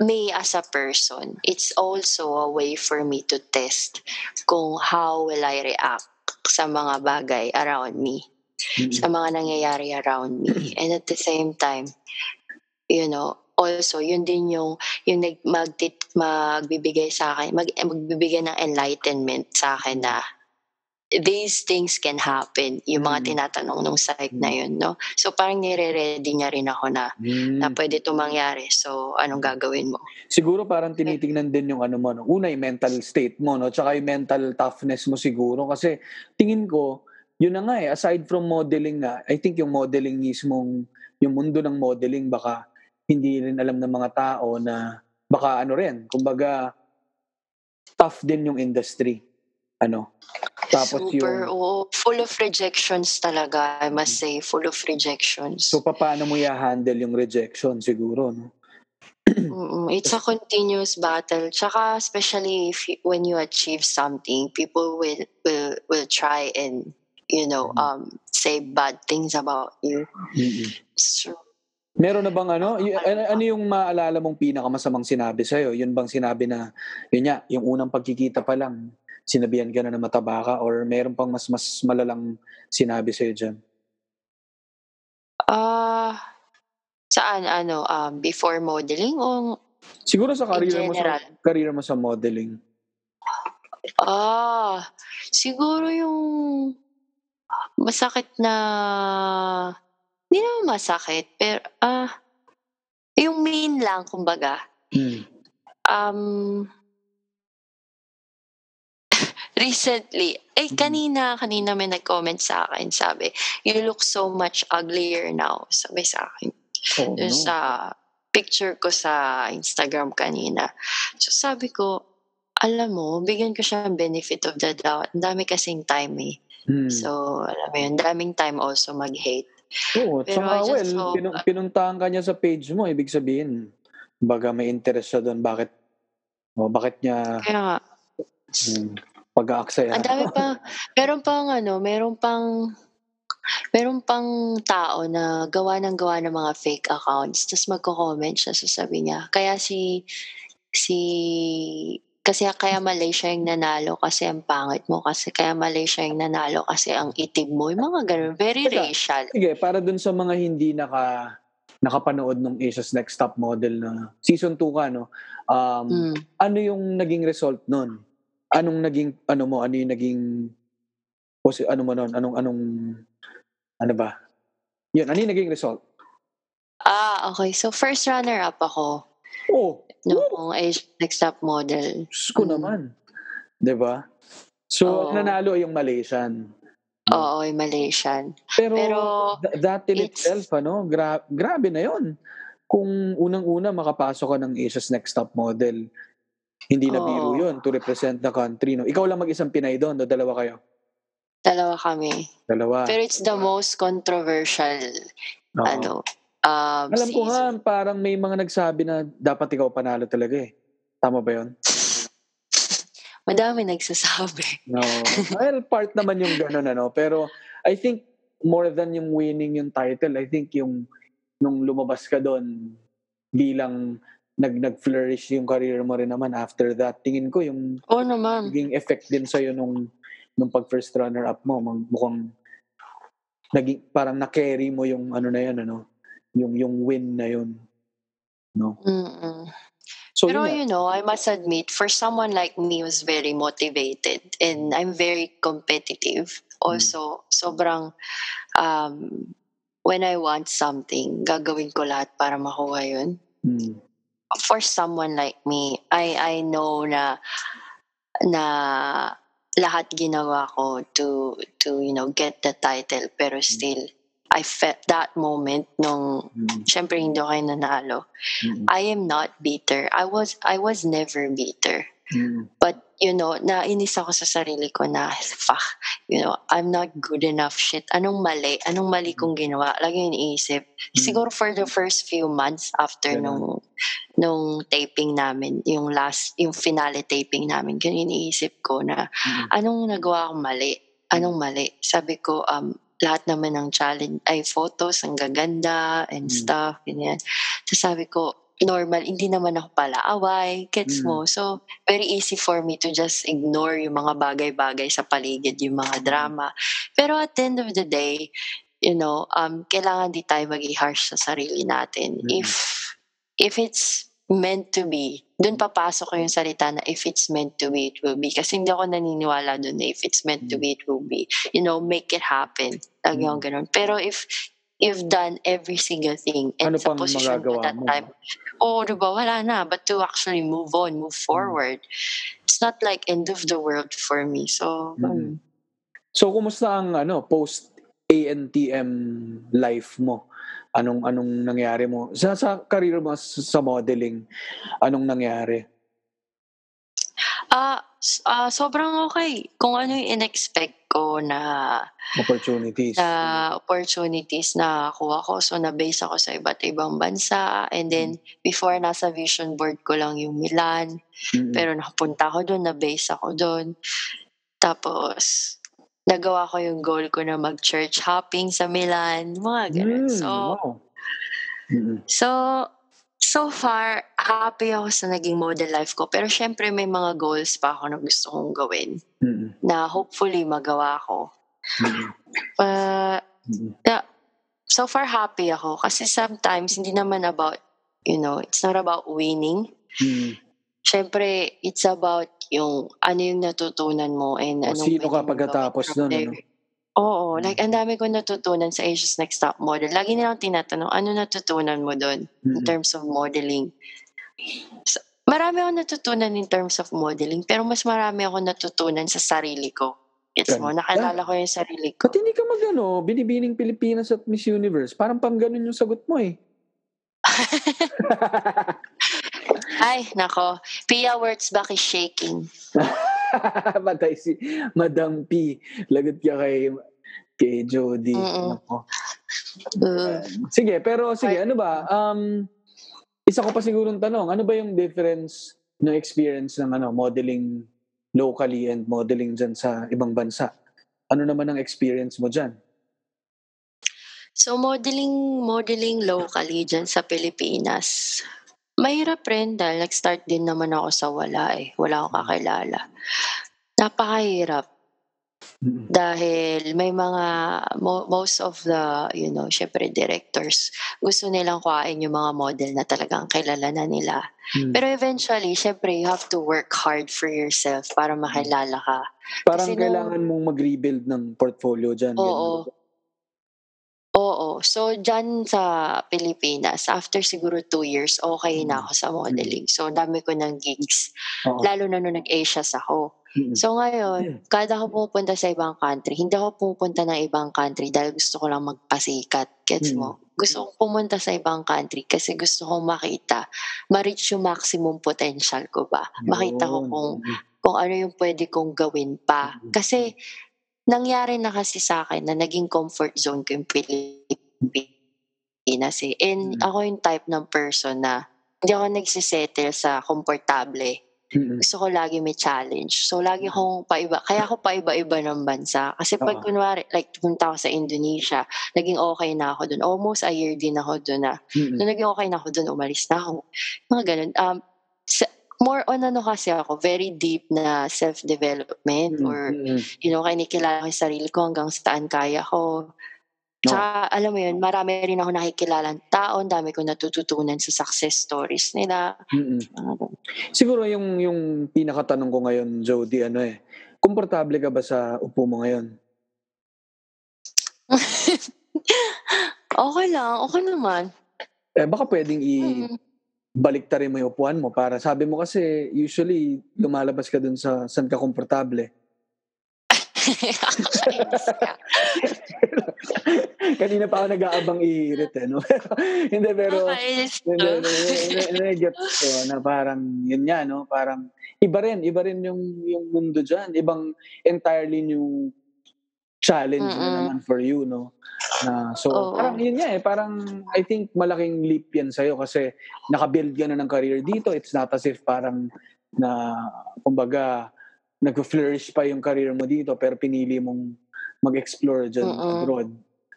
me as a person, it's also a way for me to test kung how will I react sa mga bagay around me Mm-mm. sa mga nangyayari around me. And at the same time, you know, also, yun din yung, yung nag, magtit, magbibigay sa akin, mag, magbibigay ng enlightenment sa akin na these things can happen. Yung mga Mm. tinatanong nung site na yun, no? So parang nire-ready niya rin ako na, Mm. na pwede ito mangyari. So anong gagawin mo? Siguro parang tinitingnan din yung ano mo, no? una yung mental state mo, no? tsaka yung mental toughness mo siguro. Kasi tingin ko, yun na nga eh, aside from modeling nga, I think yung modeling mismong, yung mundo ng modeling, baka hindi rin alam ng mga tao na, baka ano rin, kumbaga, tough din yung industry. Ano? Tapos Super, yung, oo. Full of rejections talaga, I must say. Full of rejections. so paano mo i-handle yung rejection siguro, no? It's a continuous battle. Tsaka especially if you, when you achieve something, people will will will try and you know Mhm. um say bad things about you. Mm-mm. So, Meron na bang ano? Y- ano, yung maalala mong pinakamasamang sinabi sa'yo? Yun bang sinabi na, yun nga, yung unang pagkikita pa lang, sinabihan ka na na mataba ka? Or meron pang mas mas malalang sinabi sa'yo dyan? ah saan ano um before modeling o Siguro sa career mo sa, career mo sa modeling. Ah, siguro yung masakit na hindi naman masakit pero ah yung mean lang kumbaga. Hmm. Um, recently, eh Mm. kanina, kanina may nag-comment sa akin, sabi, you look so much uglier now, sabi sa akin. Oh, no. sa picture ko sa Instagram kanina. So sabi ko, alam mo, bigyan ko siya ng benefit of the doubt. Ang dami kasing time eh. Hmm. So, alam mo yun, daming time also mag-hate. Oo, pero I just well, hope- pinun- pinuntahan ka niya sa page mo, ibig sabihin, baga may interest siya doon, bakit, oh, bakit niya Kaya nga, hmm, pag-aaksaya? Ang dami pa, meron pang ano, meron pang, meron pang tao na gawa ng gawa ng mga fake accounts. Tapos magko-comment siya, sasabi niya. Kaya si, si, kasi kaya Malaysia yung nanalo kasi ang pangit mo. Kasi kaya Malaysia yung nanalo kasi ang itim mo. Yung mga ganun. Very Teka. racial. Sige, para dun sa mga hindi naka nakapanood ng Asia's Next Top Model na season 2 ka, no? Um, Mm. Ano yung naging result nun? Anong naging, ano mo, ano yung naging, posi- ano mo nun? Anong, anong, ano ba? Yun, ano yung naging result? Ah, okay. So first runner-up ako Oh, nung Asian Next Top Model. Ko Mm. naman. 'Di ba? So, ang nanalo yung Malaysian. Oo, yung Malaysian. Pero, Pero, th- that in it's- itself, ano, gra- grabe na yon Kung unang-una makapasok ka ng Asia's Next Top Model, hindi na biro yun to represent the country. No? Ikaw lang mag-isang Pinay doon, o dalawa kayo? Dalawa kami. Dalawa. Pero it's the most controversial Oo. ano um Alam ko nga, parang may mga nagsabi na dapat ikaw panalo talaga eh. Tama ba yun? Madami nagsasabi. No. well, part naman yung gano'n, ano. Pero I think more than yung winning yung title, I think yung nung lumabas ka doon bilang nag nag-flourish yung career mo rin naman after that. Tingin ko yung Oo naman. naging effect din sa'yo nung nung pag first runner up mo, mukhang naging parang na-carry mo yung ano na yun, ano, yung yung win na yun. No. Mm-mm. So Pero yun you know, I must admit, for someone like me who's very motivated and I'm very competitive, also, sobrang, um, when I want something, gagawin ko lahat para makuha yun. Mm. For someone like me, I I know na na lahat ginawa ko to to you know get the title pero still I felt that moment nung Mm. syempre hindi ako nanalo. Mm. I am not bitter. I was I was never bitter. Mm. But you know, nainis ako sa sarili ko na fuck, you know, I'm not good enough shit. Anong mali? Anong mali kong ginawa? Lagi yung iniisip. Siguro for the first few months after Ganun. nung nung taping namin, yung last, yung finale taping namin, ganun iniisip ko na Mm. anong nagawa akong mali? Anong mali? Sabi ko, um, lahat naman ng challenge, ay photos, ang gaganda and Mm. stuff, ganyan. So sabi ko, normal, hindi naman ako pala away, gets Mm. mo? So, very easy for me to just ignore yung mga bagay-bagay sa paligid, yung mga drama. Pero at the end of the day, you know, um, kailangan di tayo maging harsh sa sarili natin. Mm. If if it's meant to be, dun papasok ko yung salita na if it's meant to be, it will be. Kasi hindi ako naniniwala dun na if it's meant to be, it will be. You know, make it happen. Lagi Mm. ganun. Pero if you've done every single thing and Ano sa position mo that mo? time, oh, diba, wala na. But to actually move on, move Mm. forward, it's not like end of the world for me. So, Mm. um, So, kumusta ang ano, post ANTM life mo? Anong anong nangyari mo? Sa sa career mo sa modeling, anong nangyari? ah, s- ah, sobrang okay. Kung ano yung in-expect ko na Opportunities. na opportunities na kuha ko. So, na-base ako sa iba't ibang bansa. And then, before, nasa vision board ko lang yung Milan. Mm-mm. Pero nakapunta ako doon, na-base ako doon. Tapos, nagawa ko yung goal ko na mag-church hopping sa Milan. Mga ganun. Mm, So, wow. Mm-mm. so, so far, happy ako sa naging model life ko. Pero syempre, may mga goals pa ako na gusto kong gawin Mm-mm. na hopefully magawa ko. Mm-mm. Uh, Mm-mm. so far happy ako kasi sometimes hindi naman about you know it's not about winning Mm. syempre it's about yung ano yung natutunan mo and O, anong sino ka pagkatapos there. ano? Oo, like ang dami ko natutunan sa Asia's Next Top Model. Lagi nilang tinatanong, ano natutunan mo doon in terms of modeling? So, marami ako natutunan in terms of modeling, pero mas marami ako natutunan sa sarili ko. Gets mo? Ganda. Nakilala ko yung sarili ko. Ba't hindi ka mag ano, binibining Pilipinas at Miss Universe? Parang pang ganun yung sagot mo eh. Ay, nako. Pia Wurtzbach is shaking. Matay si Madam P. Lagot ka kay kay Jody. Mm-mm. Nako. Uh, Sige, pero sige, ano ba? Um, isa ko pa sigurong tanong, ano ba yung difference ng experience ng ano, modeling locally and modeling dyan sa ibang bansa? Ano naman ang experience mo dyan? So modeling modeling locally dyan sa Pilipinas. Mahirap rin dahil nag-start din naman ako sa wala eh. Wala akong kakilala. Napakahirap dahil may mga mo- most of the you know syempre directors gusto nilang kuhain yung mga model na talagang kilala na nila Mm. pero eventually syempre you have to work hard for yourself para makilala ka Parang kasi nung- kailangan mong mag-rebuild ng portfolio dyan. Oo. ganun. So, dyan sa Pilipinas, after siguro two years, okay na ako sa modeling. So, ang dami ko ng gigs. Oo. Lalo na nung nag-Asias ako. So, ngayon, kada ako pumupunta sa ibang country, hindi ako pumupunta ng ibang country dahil gusto ko lang magpasikat. Gets mo? Gusto kong pumunta sa ibang country kasi gusto kong makita, ma-reach yung maximum potential ko ba? Makita ko kung Mm. kung ano yung pwede kong gawin pa. Kasi nangyari na kasi sa akin na naging comfort zone ko yung Pilipinas eh. And Mhm. ako yung type ng person na hindi ako nagsisettle sa komportable. Mm-mm. Gusto ko lagi may challenge. So, lagi akong paiba. Kaya ako paiba-iba ng bansa. Kasi pag Oo. kunwari, like, pumunta ako sa Indonesia, naging okay na ako doon. Almost a year din ako doon na Mm-mm. Nung naging okay na ako doon, umalis na ako. Mga ganun. Um, sa- more on ano kasi ako, very deep na self-development or, Mm-mm. you know, kinikilala ko yung sarili ko hanggang saan kaya ko. Tsaka, alam mo yun, marami rin ako nakikilalang tao, ang dami ko natututunan sa success stories nila. Siguro yung yung pinakatanong ko ngayon, Jody, ano eh, komportable ka ba sa upo mo ngayon? okay lang, okay naman. Eh, baka pwedeng i Mm. baliktarin mo yung upuan mo para sabi mo kasi usually lumalabas ka dun sa saan ka komportable. Kanina pa ako nag-aabang i-irit eh, no? hindi, pero Kakainis hindi, to. hindi, hindi, hindi, gets ko na parang yun nga, no? Parang iba rin, iba rin yung, yung mundo dyan. Ibang entirely new challenge na Mm-mm. naman for you, no? Na, so, Oo. parang yun nga eh, parang I think malaking leap yan sa'yo kasi nakabuild ka na ng career dito. It's not as if parang na, kumbaga, nag-flourish pa yung career mo dito pero pinili mong mag-explore dyan Mm-mm. abroad.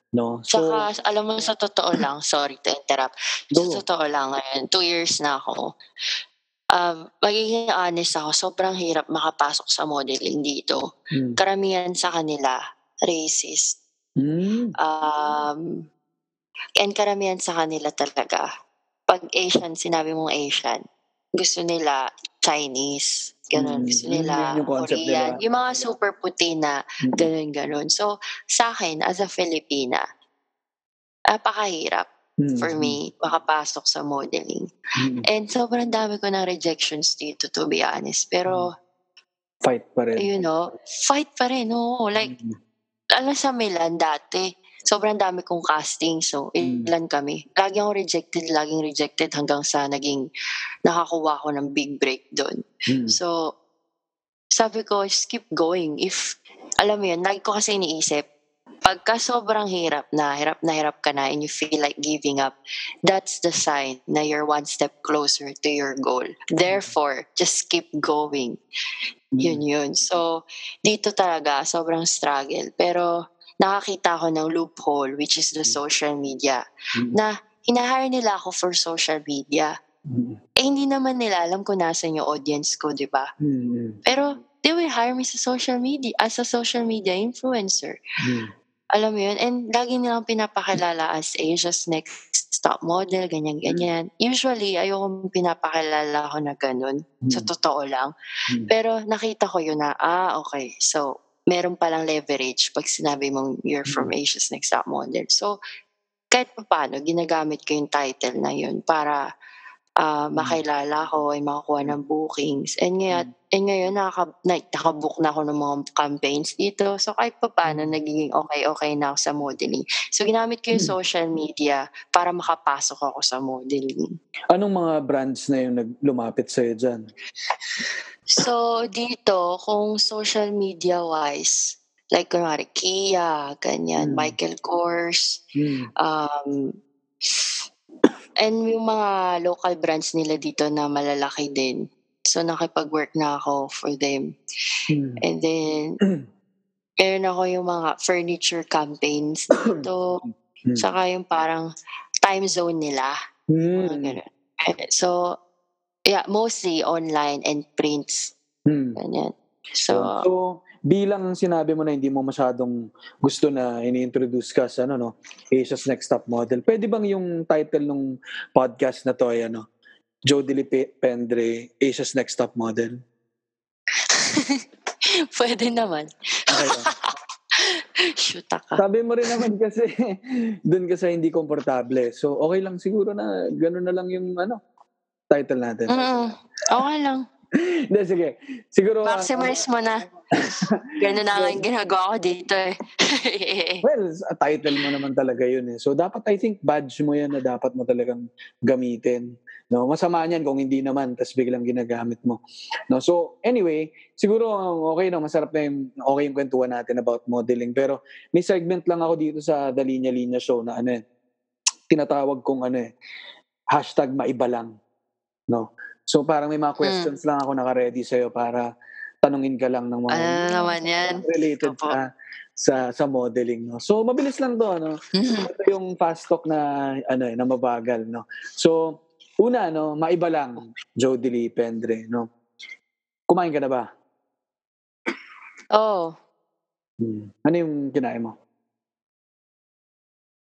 No? So, Tsaka, alam mo, sa totoo lang, sorry to interrupt. Go. Sa totoo lang, ngayon, two years na ako. Um, magiging honest ako, sobrang hirap makapasok sa modeling dito. mm. Karamihan sa kanila, racist. Mm. Um, and karamihan sa kanila talaga, pag Asian, sinabi mong Asian, gusto nila Chinese. Ganun. Mm, Gusto nila yung concept Korean. nila. Yung mga super puti na Mm. ganun, ganun. So, sa akin, as a Filipina, napakahirap Mm, for me makapasok sa modeling. mm, And sobrang dami ko ng rejections dito, to be honest. Pero, Fight pa rin. you know, fight pa rin. Oo. Like, Mm, alam sa Milan dati, sobrang dami kong casting. So, Mm. ilan kami. Lagi akong rejected, laging rejected hanggang sa naging nakakuha ko ng big break doon. mm, So, sabi ko, just keep going. If, alam mo yun, lagi ko kasi iniisip, pagka sobrang hirap na, hirap na hirap ka na and you feel like giving up, that's the sign na you're one step closer to your goal. Therefore, just keep going. mm. Yun yun. So, dito talaga, sobrang struggle. Pero, nakakita ko ng loophole, which is the social media, Mm, na hinahire nila ako for social media. mm, Eh, hindi naman nila alam kung nasan yung audience ko, di ba? mm, Pero, they will hire me sa social media, as a social media influencer. mm, Alam mo yun? And lagi nilang pinapakilala as Asia's next top model, ganyan-ganyan. Usually, ayoko pinapakilala ako na ganun. Sa mm, totoo lang. mm. Pero nakita ko yun na, ah, okay. So, meron palang leverage pag sinabi mong you're from Asia's Next Top Model. So, kahit pa paano, ginagamit ko yung title na yun para ah, makilala ko ay makakuha ng bookings. And ngayon, and ngayon nakaka, na, nakabook na ako ng mga campaigns dito. So, kahit pa paano, nagiging okay-okay na ako sa modeling. So, ginamit ko yung social media para makapasok ako sa modeling. Anong mga brands na yung nag- lumapit sa'yo dyan? So, dito, kung social media-wise, like kunwari, Kia, ganyan, Mm. Michael Kors, Mm, um, and yung mga local brands nila dito na malalaki din. So, nakipag-work na ako for them. mm, And then, meron ako yung mga furniture campaigns dito. Mm. Saka yung parang time zone nila. Mm. Eh, So, yeah, mostly online and prints. mm. Ganyan. So, So, bilang sinabi mo na hindi mo masyadong gusto na ini-introduce ka sa ano, no, Asia's Next Top Model, pwede bang yung title ng podcast na to ay ano, Jodie Pe- Pendre, Asia's Next Top Model? pwede naman. Okay. Shoot ka. Sabi mo rin naman kasi doon ka sa hindi komportable. So, okay lang siguro na gano'n na lang yung ano, title natin. Mm, okay lang. Hindi, sige. Siguro, ah, Maximize mo na. Ganun na nga yung ginagawa ko dito eh. well, a title mo naman talaga yun eh. So, dapat, I think, badge mo yan na dapat mo talagang gamitin. No, masama niyan kung hindi naman, tapos biglang ginagamit mo. No, so anyway, siguro okay no, masarap na yung okay yung kwentuhan natin about modeling. Pero may segment lang ako dito sa The Linya Show na ano eh, tinatawag kong ano eh, hashtag maiba lang. No? So parang may mga questions lang ako naka-ready sa'yo para tanungin ka lang ng mga ano na naman yan? related Opo. sa, sa sa modeling. No? So mabilis lang to. No? ito yung fast talk na ano eh, na mabagal no. So una no, maiba lang Jodie Lee Pendre no. Kumain ka na ba? oh, Hmm. Ano yung kinain mo?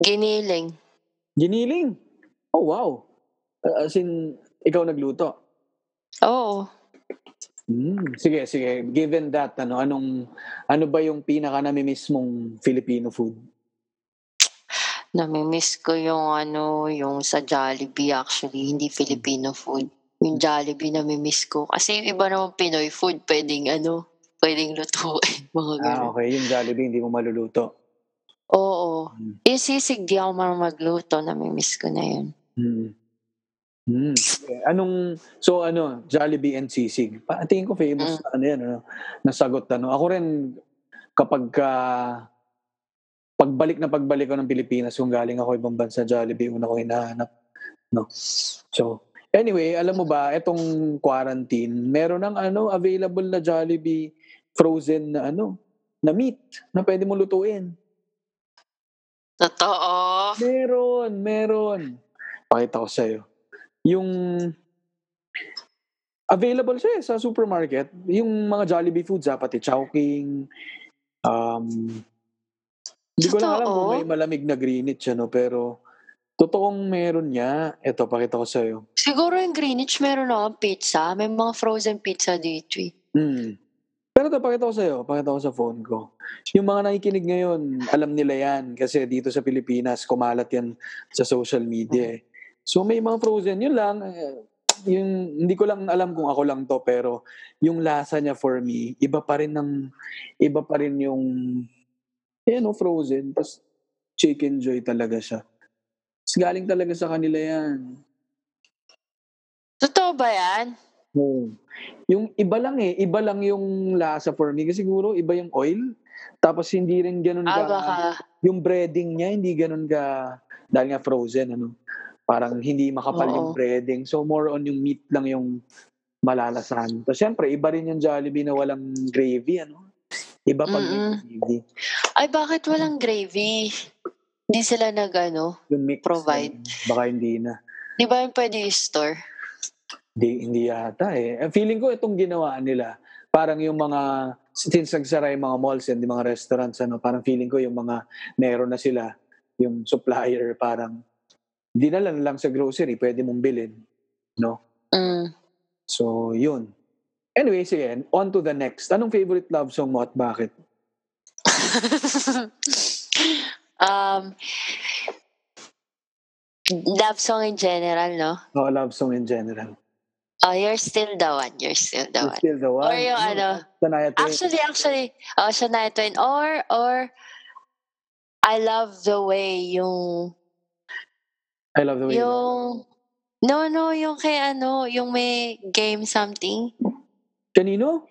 giniling. Giniling. Oh wow. Uh, as in ikaw nagluto. Oo. Hmm. Sige, sige. Given that ano anong ano ba yung pinaka namimiss mong Filipino food? Namimiss ko yung ano, yung sa Jollibee actually, hindi Filipino food. Yung Jollibee namimiss ko. Kasi yung iba naman Pinoy food, pwedeng ano, pwedeng lutuin. Mga Ah, ganun. okay. Yung Jollibee hindi mo maluluto. Oo. Hmm. Yung sisig, di ako marunong magluto. Namimiss ko na yun. Hmm. Hmm. Anong so ano, Jollibee and Sisig. Pa tingin ko famous Mm. na ano yan, ano, nasagot ano. Ako rin kapag ka pagbalik na pagbalik ko ng Pilipinas kung galing ako ibang bansa Jollibee una ko hinahanap no. So anyway, alam mo ba etong quarantine, meron ng ano available na Jollibee frozen na ano na meat na pwede mo lutuin. Totoo. Meron, meron. Pakita ko sa'yo. Yung available siya eh, sa supermarket. Yung mga Jollibee foods, ah, pati Chowking. Um, hindi ko lang alam kung may malamig na Greenwich, ano, pero Totoong meron niya. Ito, pakita ko sa'yo. Siguro yung Greenwich meron akong pizza. May mga frozen pizza dito eh. Hmm. Pero ito, pakita ko sa'yo. Pakita ko sa phone ko. Yung mga nakikinig ngayon, alam nila yan. Kasi dito sa Pilipinas, kumalat yan sa social media. eh. So may mga frozen. Yun lang. eh, Yung, hindi ko lang alam kung ako lang to. Pero yung lasa niya for me, iba pa rin ng, iba pa rin yung, eh, no, frozen. Tapos chicken joy talaga siya. Tapos galing talaga sa kanila yan. Totoo ba yan? Oo. Yung iba lang eh, iba lang yung lasa for me. Kasi siguro iba yung oil. Tapos hindi rin ganun Ah, ka, baka. yung breading niya, hindi ganun ka, dahil nga frozen, ano. Parang hindi makapal Oo. yung breading. So more on yung meat lang yung malalasahan. Tapos syempre, iba rin yung Jollibee na walang gravy, ano. Iba pag Mm-mm. gravy. Ay, bakit walang gravy? Hindi sila nag ano? Yung mix. Provide. ano, baka hindi na. Di ba yung pwede i-store? Hindi, hindi yata eh. Eh, Feeling ko itong ginawa nila, parang yung mga, since nagsara yung mga malls and yung mga restaurants, ano, parang feeling ko yung mga meron na sila, yung supplier, parang, na lang, lang sa grocery, pwede mong bilhin. No? Mm. So, yun. Anyway, sige, on to the next. Anong favorite love song mo at bakit? um, love song in general, no? No, love song in general. Oh, you're still the one. You're still the You're one. still the one. Or yung ano, Sanaya Twain. Actually, actually, oh, Shania Twain. Or, or, I love the way yung, I love the way you yung, no, no, yung kay ano, yung may game something. Kanino?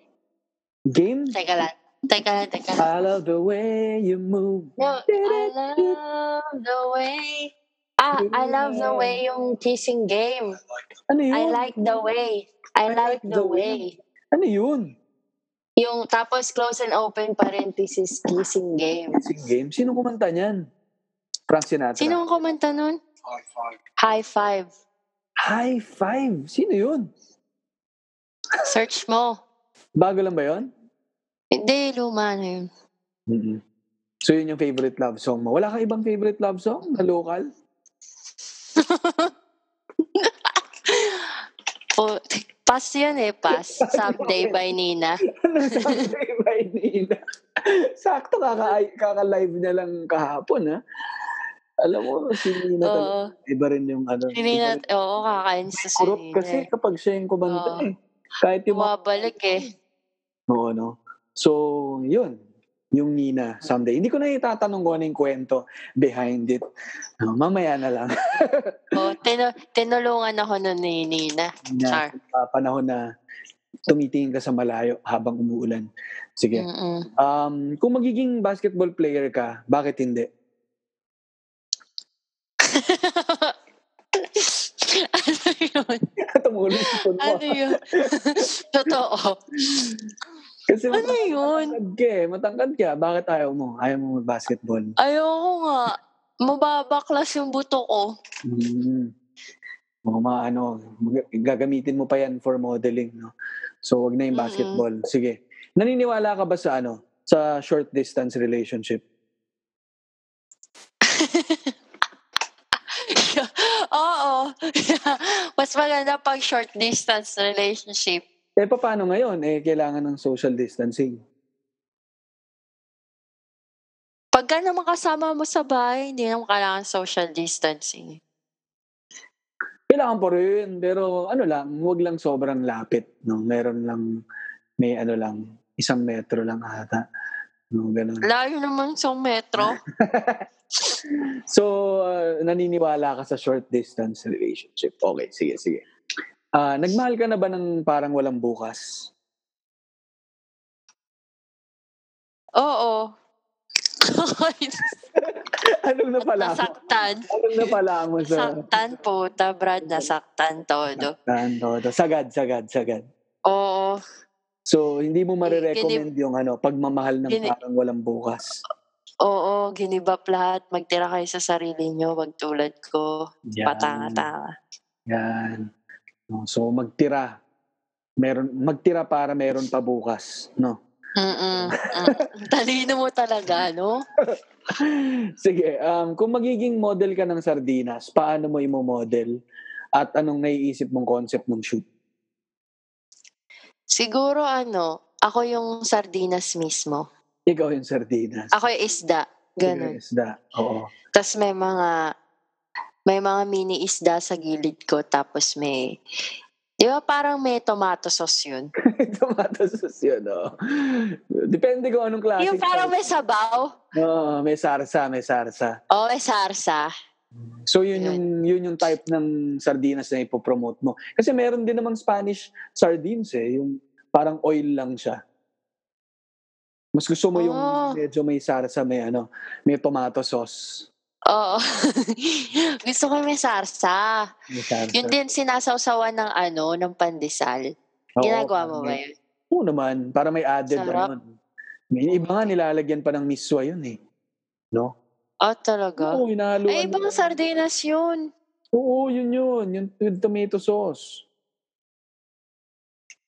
Game? Teka lang, teka lang, teka lang. I love the way you move. No, I love the way, ah, I love the way yung kissing game. Ano yun? I like the way. I like the way. Ano yun? Yung tapos close and open parenthesis kissing game. Sing game? Sino kumanta niyan? Frank Sinatra. Sino ang kumanta nun? High five. High five. Sino yun? Search mo. Bago lang ba yun? Hindi, luma na yun. mm So yun yung favorite love song mo. Wala ka ibang favorite love song na local? Oh, pass yun eh, pass. Someday by Nina. ano sabi by Nina? Sakto kaka, kaka-live niya lang kahapon ha. Alam mo, si Nina talaga. Oo. Iba rin yung ano. Si Nina, oo, kakain sa si Nina. kasi kapag siya yung kumanta Oo. eh. Kahit yung mga Bumabalik eh. Oo, no? So, yun. Yung Nina, someday. Hindi ko na itatanong kung ano yung kwento behind it. No, mamaya na lang. Oh, tinu- tinulungan ako nun ni Nina. na Char. uh, panahon na tumitingin ka sa malayo habang umuulan. Sige. Mm-mm. Um, kung magiging basketball player ka, bakit hindi? Yun? Tumulong phone mo. Ano yun? Totoo. Kasi Ano matangkad yun? ka eh. Matangkad ka. Bakit ayaw mo? Ayaw mo mag-basketball? Ayoko nga. Mababaklas yung buto ko. Hmm. Mga mga ano, gagamitin mo pa yan for modeling. No? So, wag na yung basketball. Sige. Naniniwala ka ba sa ano? Sa short distance relationship? Oo. Mas maganda pag short distance relationship. Eh, paano ngayon? Eh, kailangan ng social distancing. Pagka naman kasama mo sa bahay, hindi naman kailangan social distancing. Kailangan po rin. Pero ano lang, huwag lang sobrang lapit. No? Meron lang, may ano lang, isang metro lang ata. No, ganun. Layo naman sa metro. So, uh, naniniwala ka sa short distance relationship. Okay, sige, sige. Ah, nagmahal ka na ba ng parang walang bukas? Oo. Anong napala mo? nasaktan. Anong napala mo sa... Nasaktan po, ta Brad. Nasaktan todo. Ano, sagad, sagad, sagad. Oo. So, hindi mo marirecommend yung ano, pagmamahal ng Gini- parang walang bukas. Oo, ginibap lahat. Magtira kayo sa sarili nyo. Wag tulad ko. Yan. Patanga-tanga. Yan. So, magtira. Meron, magtira para meron pa bukas. No? Mm-mm. Mm. Talino mo talaga, no? Sige, um, kung magiging model ka ng sardinas, paano mo imo-model? At anong naiisip mong concept ng shoot? Siguro ano, ako yung sardinas mismo. Ikaw yung sardinas. Ako yung isda. Ikaw Ganun. yung isda. Oo. Tapos may mga may mga mini isda sa gilid ko tapos may Di ba parang may tomato sauce yun? Tomato sauce yun, oo. Depende kung anong klase. yung parang may sabaw. Oo, may sarsa, may sarsa. O may sarsa. So yun Yun. yung yun yung type ng sardinas na ipopromote mo. Kasi meron din namang Spanish sardines eh, yung parang oil lang siya. Mas gusto mo yung Oh. medyo may sarsa, may ano, may tomato sauce. Oo. Gusto ko yung may sarsa. May sarsa. Yun din sinasawsawan ng ano, ng pandesal. Oo, Ginagawa mo ba yun? Oo naman, para may added Sarap. ano. May iba nga nilalagyan pa ng miswa yun eh. No? Oh, talaga? Oo, inahaluan. Ay, ibang nila. sardinas yun. Oo, yun yun. Yung with tomato sauce.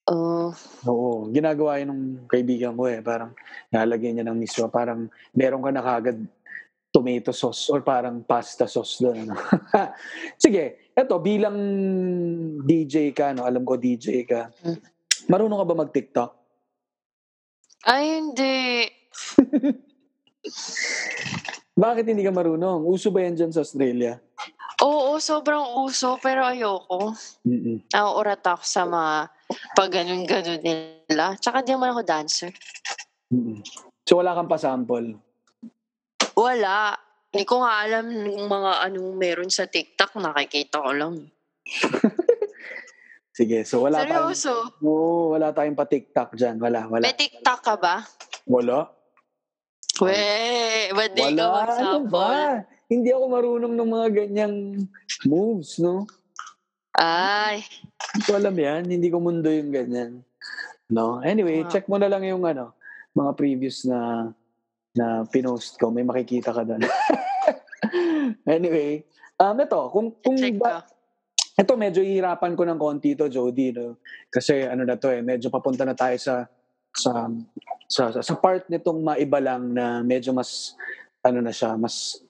Oh, Oo, ginagawa yun ng kaibigan ko eh. Parang nalagyan niya ng miswa. Parang meron ka na kagad tomato sauce or parang pasta sauce doon. Ano? Sige, eto, bilang DJ ka, no? alam ko DJ ka. Hmm. Marunong ka ba mag-TikTok? ay, hindi. Bakit hindi ka marunong? Uso ba yan dyan sa Australia? Oo, sobrang uso, pero ayoko. Mm-mm. Nauurat ako sa mga pag ganun-ganun nila. Tsaka di naman ako dancer. Mm-mm. So wala kang pasample? Wala. Hindi ko nga alam yung mga anong meron sa TikTok. Nakikita ko lang. Sige, so wala tayong... Seryoso? Oo, wala tayong pa-TikTok dyan. Wala, wala. May TikTok ka ba? Wala? Weh, ba't di ka Wala, ano ba? Hindi ako marunong ng mga ganyang moves, no? Ay, Hindi ko alam yan. Hindi ko mundo yung ganyan. No? Anyway, Wow. check mo na lang yung ano, mga previous na na pinost ko. May makikita ka doon. anyway, um, ito, kung, kung check ba, ko. ito medyo hihirapan ko ng konti to, Jody, no? Kasi ano na to eh, medyo papunta na tayo sa sa sa, sa part nitong maiba lang na medyo mas ano na siya, mas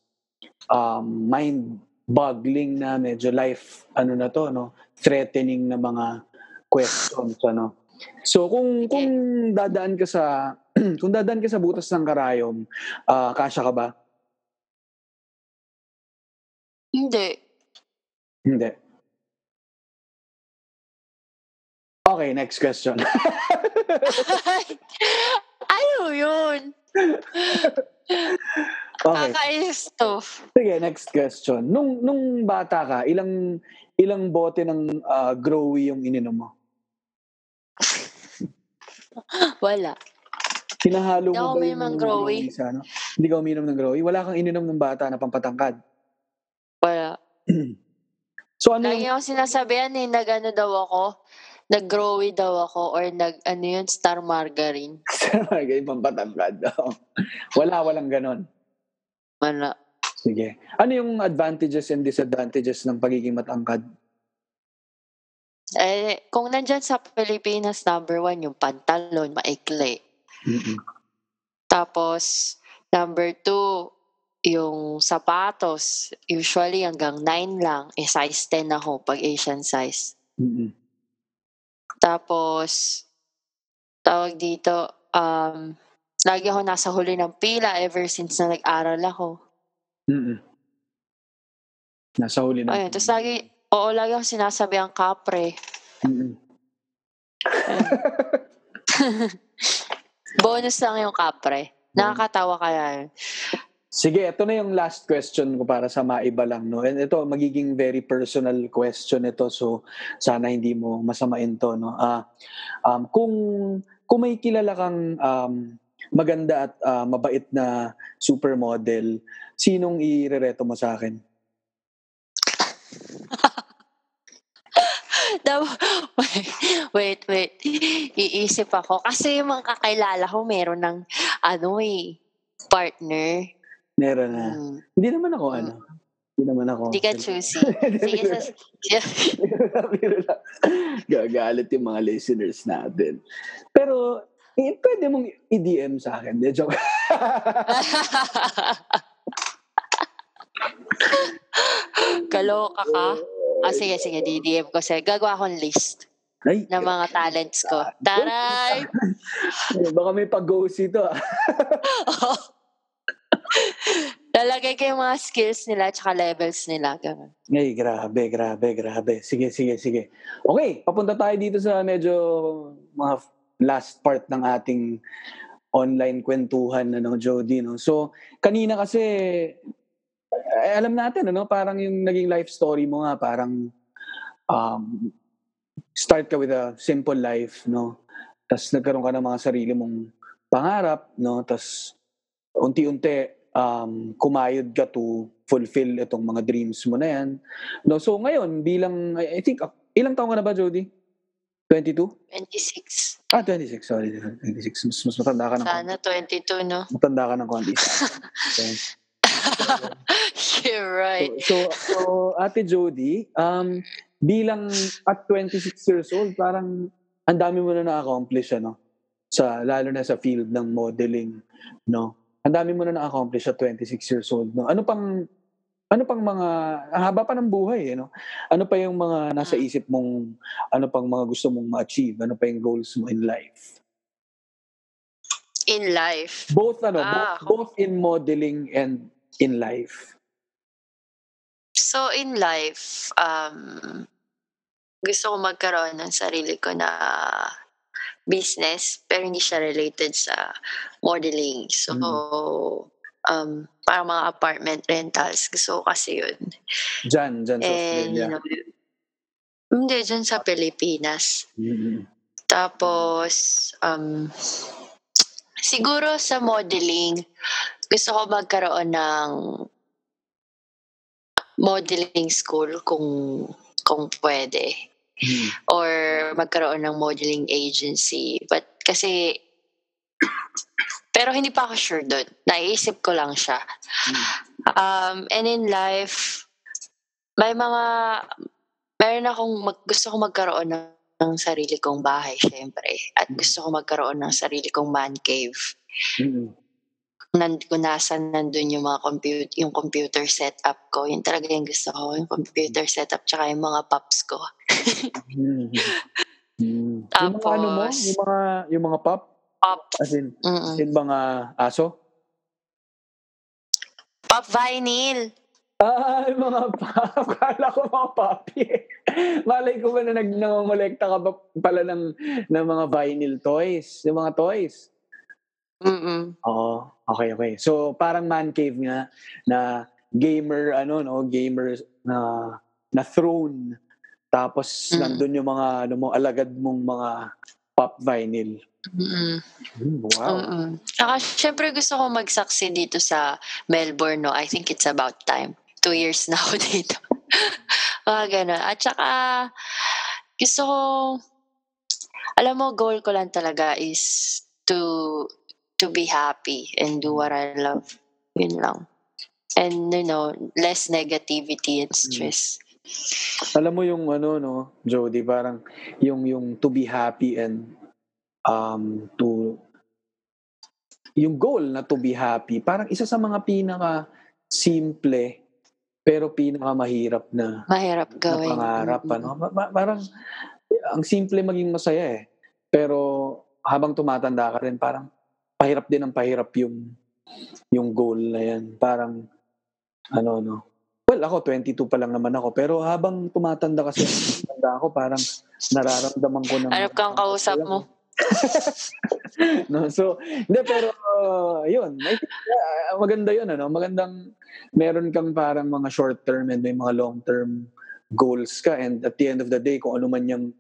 um, mind boggling na medyo life ano na to, no? Threatening na mga questions, ano. So kung kung dadaan ka sa kung dadaan ka sa butas ng karayom, ah kasya ka ba? Hindi. Hindi. Okay, next question. ano yun? okay. Kakainis to. Sige, next question. Nung nung bata ka, ilang ilang bote ng ah, Growy yung ininom mo? Wala. Hinahalo Hindi mo ba yung Growy. sa ano? Hindi ka uminom ng Growy? Wala kang ininom ng bata na pampatangkad. Wala. So ano Lagi yung... ako sinasabihan eh, nag-ano daw ako, nag-growy daw ako, or nag, ano yun, star margarine. Ganyan pampatangkad. daw. Wala, walang ganon. Wala. Sige. Ano yung advantages and disadvantages ng pagiging matangkad? Eh, kung nandyan sa Pilipinas, number one, yung pantalon, maikli. Mm-mm. Tapos, number two, yung sapatos, usually hanggang 9 lang, eh size 10 ako pag Asian size. Mm-mm. Tapos, tawag dito, um, lagi ako nasa huli ng pila ever since na nag-aral ako. Mm-mm. Nasa huli na. Ayun, tapos lagi, oo, lagi ako sinasabi ang kapre. Mm-mm. Bonus lang yung kapre. Nakakatawa kaya yun. Sige, ito na yung last question ko para sa maiba lang. No? And ito, magiging very personal question ito. So, sana hindi mo masamain to. No? Ah, um, kung, kung may kilala kang um, maganda at ah, mabait na supermodel, sinong irereto mo sa akin? Wait, wait. Iisip ako. Kasi yung mga kakilala ko, meron ng, ano eh, partner. Meron na. Hmm. Hindi naman ako, ano. Hindi naman ako. Hindi ka choosy. Sige, sa. Gagalit yung mga listeners natin. Pero, eh, pwede mong i-DM sa akin. De, joke. Kaloka ka? Ah, sige, sige, DDM ko sa'yo. Gagawa akong list Ay, ng mga talents ko. Taray! baka may pag-ghost ito. ah. Lalagay ko yung mga skills nila at levels nila. Ganun. Ay, grabe, grabe, grabe. Sige, sige, sige. Okay, papunta tayo dito sa medyo mga last part ng ating online kwentuhan, ano, Jody, no? So, kanina kasi, eh, alam natin, ano, parang yung naging life story mo nga, parang um, start ka with a simple life, no? Tapos nagkaroon ka ng mga sarili mong pangarap, no? Tapos unti-unti um, kumayod ka to fulfill itong mga dreams mo na yan. No, so ngayon bilang I think uh, ilang taon ka na ba, Jody? 22? 26. Ah, 26. Sorry, 26. Mas, mas matanda ka ng konti. Sana 22, no? Matanda ka ng konti. Okay. You're right. So, so, so, Ate Jody, um, bilang at 26 years old, parang ang dami mo na na-accomplish, ano? Sa, lalo na sa field ng modeling, no? Ang dami mo na na-accomplish at 26 years old, no? Ano pang, ano pang mga, haba pa ng buhay, eh, no? Ano pa yung mga nasa Mm. isip mong, ano pang mga gusto mong ma-achieve? Ano pa yung goals mo in life? In life. Both, ano, Ah, both, both in modeling and in life. So, in life, um, gusto ko magkaroon ng sarili ko na business, pero hindi siya related sa modeling. So, um, parang mga apartment rentals. Gusto ko kasi yun. Diyan, diyan sa And, Australia. you know, hindi, dyan sa Pilipinas. Mhm. Tapos, um, siguro sa modeling, gusto ko magkaroon ng modeling school kung kung pwede Mhm. or magkaroon ng modeling agency but kasi pero hindi pa ako sure doon naiisip ko lang siya um, and in life may mga meron akong mag, gusto ko magkaroon ng, ng sarili kong bahay syempre at gusto ko magkaroon ng sarili kong man cave Mhm. nan, kung nasan nandun yung mga computer, yung computer setup ko. Yun talaga yung gusto ko, yung computer setup tsaka yung mga pops ko. Mhm. Mhm. Yung mga ano mo, Tapos- yung mga yung mga pop, Pop. as in, as Mm-mm. in mga aso? Pop vinyl. Ah, yung mga pop. Kala ko mga papi. Malay ko ba na nag nangongolekta ka pala ng, ng mga vinyl toys? Yung mga toys? Mm-mm. Oo. Okay, okay. So, parang man cave nga na gamer, ano, no? Gamer na na throne. Tapos, Mm. nandun yung mga, ano mo, alagad mong mga pop vinyl. Mm-mm. Mm, wow. Mm-mm. Saka syempre gusto ko mag-succeed dito sa Melbourne, no? I think it's about time. Two years na ako dito. Mga ganun. At saka, gusto ko, alam mo, goal ko lang talaga is to to be happy and do what I love. Yun lang. And, you know, less negativity and stress. Alam mo yung ano no, Jody, parang yung yung to be happy and um to yung goal na to be happy, parang isa sa mga pinaka simple pero pinaka mahirap na, Mahirap na gawin. pangarap Mm-mm. ano. Pa- pa- parang ang simple maging masaya eh. Pero habang tumatanda ka rin parang pahirap din ang pahirap yung yung goal na yan. Parang ano no. Well, ako 22 pa lang naman ako. Pero habang tumatanda kasi tumatanda ako parang nararamdaman ko na Hanap kang kausap mo. no, so, hindi, pero, uh, yun, I think, uh, maganda yun, ano, magandang, meron kang parang mga short term and may mga long term goals ka. And at the end of the day, kung ano man yung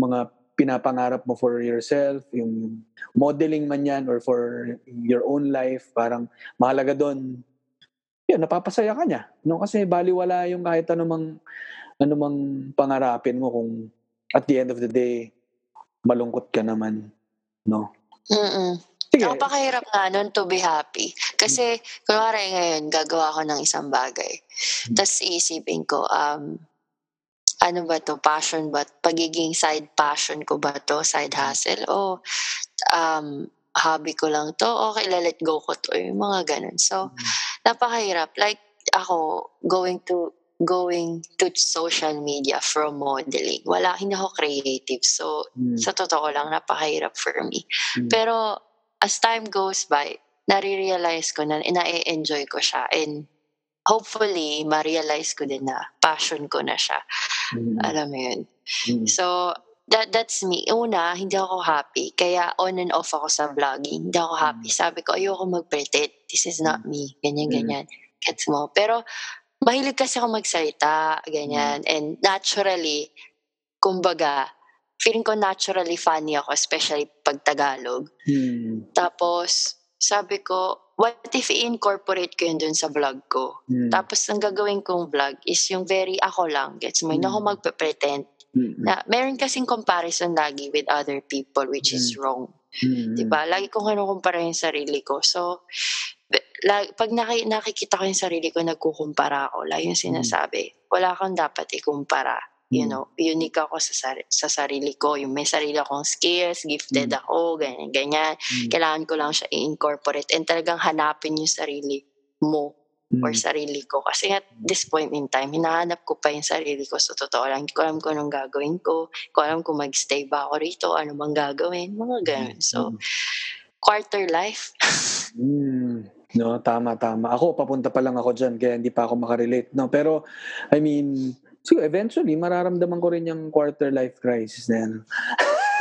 mga pinapangarap mo for yourself, yung modeling man yan or for your own life, parang mahalaga doon, yun, napapasaya ka niya. No? Kasi baliwala yung kahit anumang, anumang pangarapin mo kung at the end of the day, malungkot ka naman. No? Mm-mm. Sige. Napakahirap nga nun to be happy. Kasi, kunwari ngayon, gagawa ko ng isang bagay. Tapos iisipin ko, um, ano ba to, passion ba? Pagiging side passion ko ba to, side hustle? O um, hobby ko lang to? Okay, let go ko to. Yung mga ganun. So, napakahirap. Like, ako, going to going to social media from modeling. Wala, hindi ako creative. So, Mm. sa totoo lang, napakahirap for me. Mm. Pero, as time goes by, nare-realize ko na ina-enjoy ko siya and hopefully, ma-realize ko din na passion ko na siya. Mm. Alam mo yun. Mm. So, that that's me. Una, hindi ako happy. Kaya on and off ako sa vlogging. Hindi ako happy. Sabi ko, ayoko mag-pretend. This is not me. Ganyan, Mm. ganyan. Gets mo? Pero, mahilig kasi ako magsalita. Ganyan. And naturally, kumbaga, feeling ko naturally funny ako, especially pag Tagalog. Mm. Tapos, sabi ko, what if i-incorporate ko yun dun sa vlog ko? Mm. Tapos, ang gagawin kong vlog is yung very ako lang. Gets mo? Hindi ako Mm. magpe-pretend Mm. na meron kasing comparison lagi with other people which is wrong. Mm. 'Di ba? Lagi kong kinukumpara yung sarili ko. So lag- pag naki- nakikita ko yung sarili ko, nagkukumpara ako. Lagi yung sinasabi, wala kang dapat ikumpara. You Mm. know, unique ako sa, sari- sa sarili ko. Yung may sarili akong skills, gifted Mm. ako, ganyan, ganyan. Mm. Kailangan ko lang siya i-incorporate and talagang hanapin yung sarili mo Mm. or sarili ko. Kasi at this point in time, hinahanap ko pa yung sarili ko sa totoo lang. Hindi ko alam kung anong gagawin ko. Hindi ko alam kung mag-stay ba ako rito, ano bang gagawin, mga ganun. So, quarter life. Mm. No, tama, tama. Ako, papunta pa lang ako dyan, kaya hindi pa ako makarelate. No, pero, I mean, siguro, eventually, mararamdaman ko rin yung quarter life crisis na yan.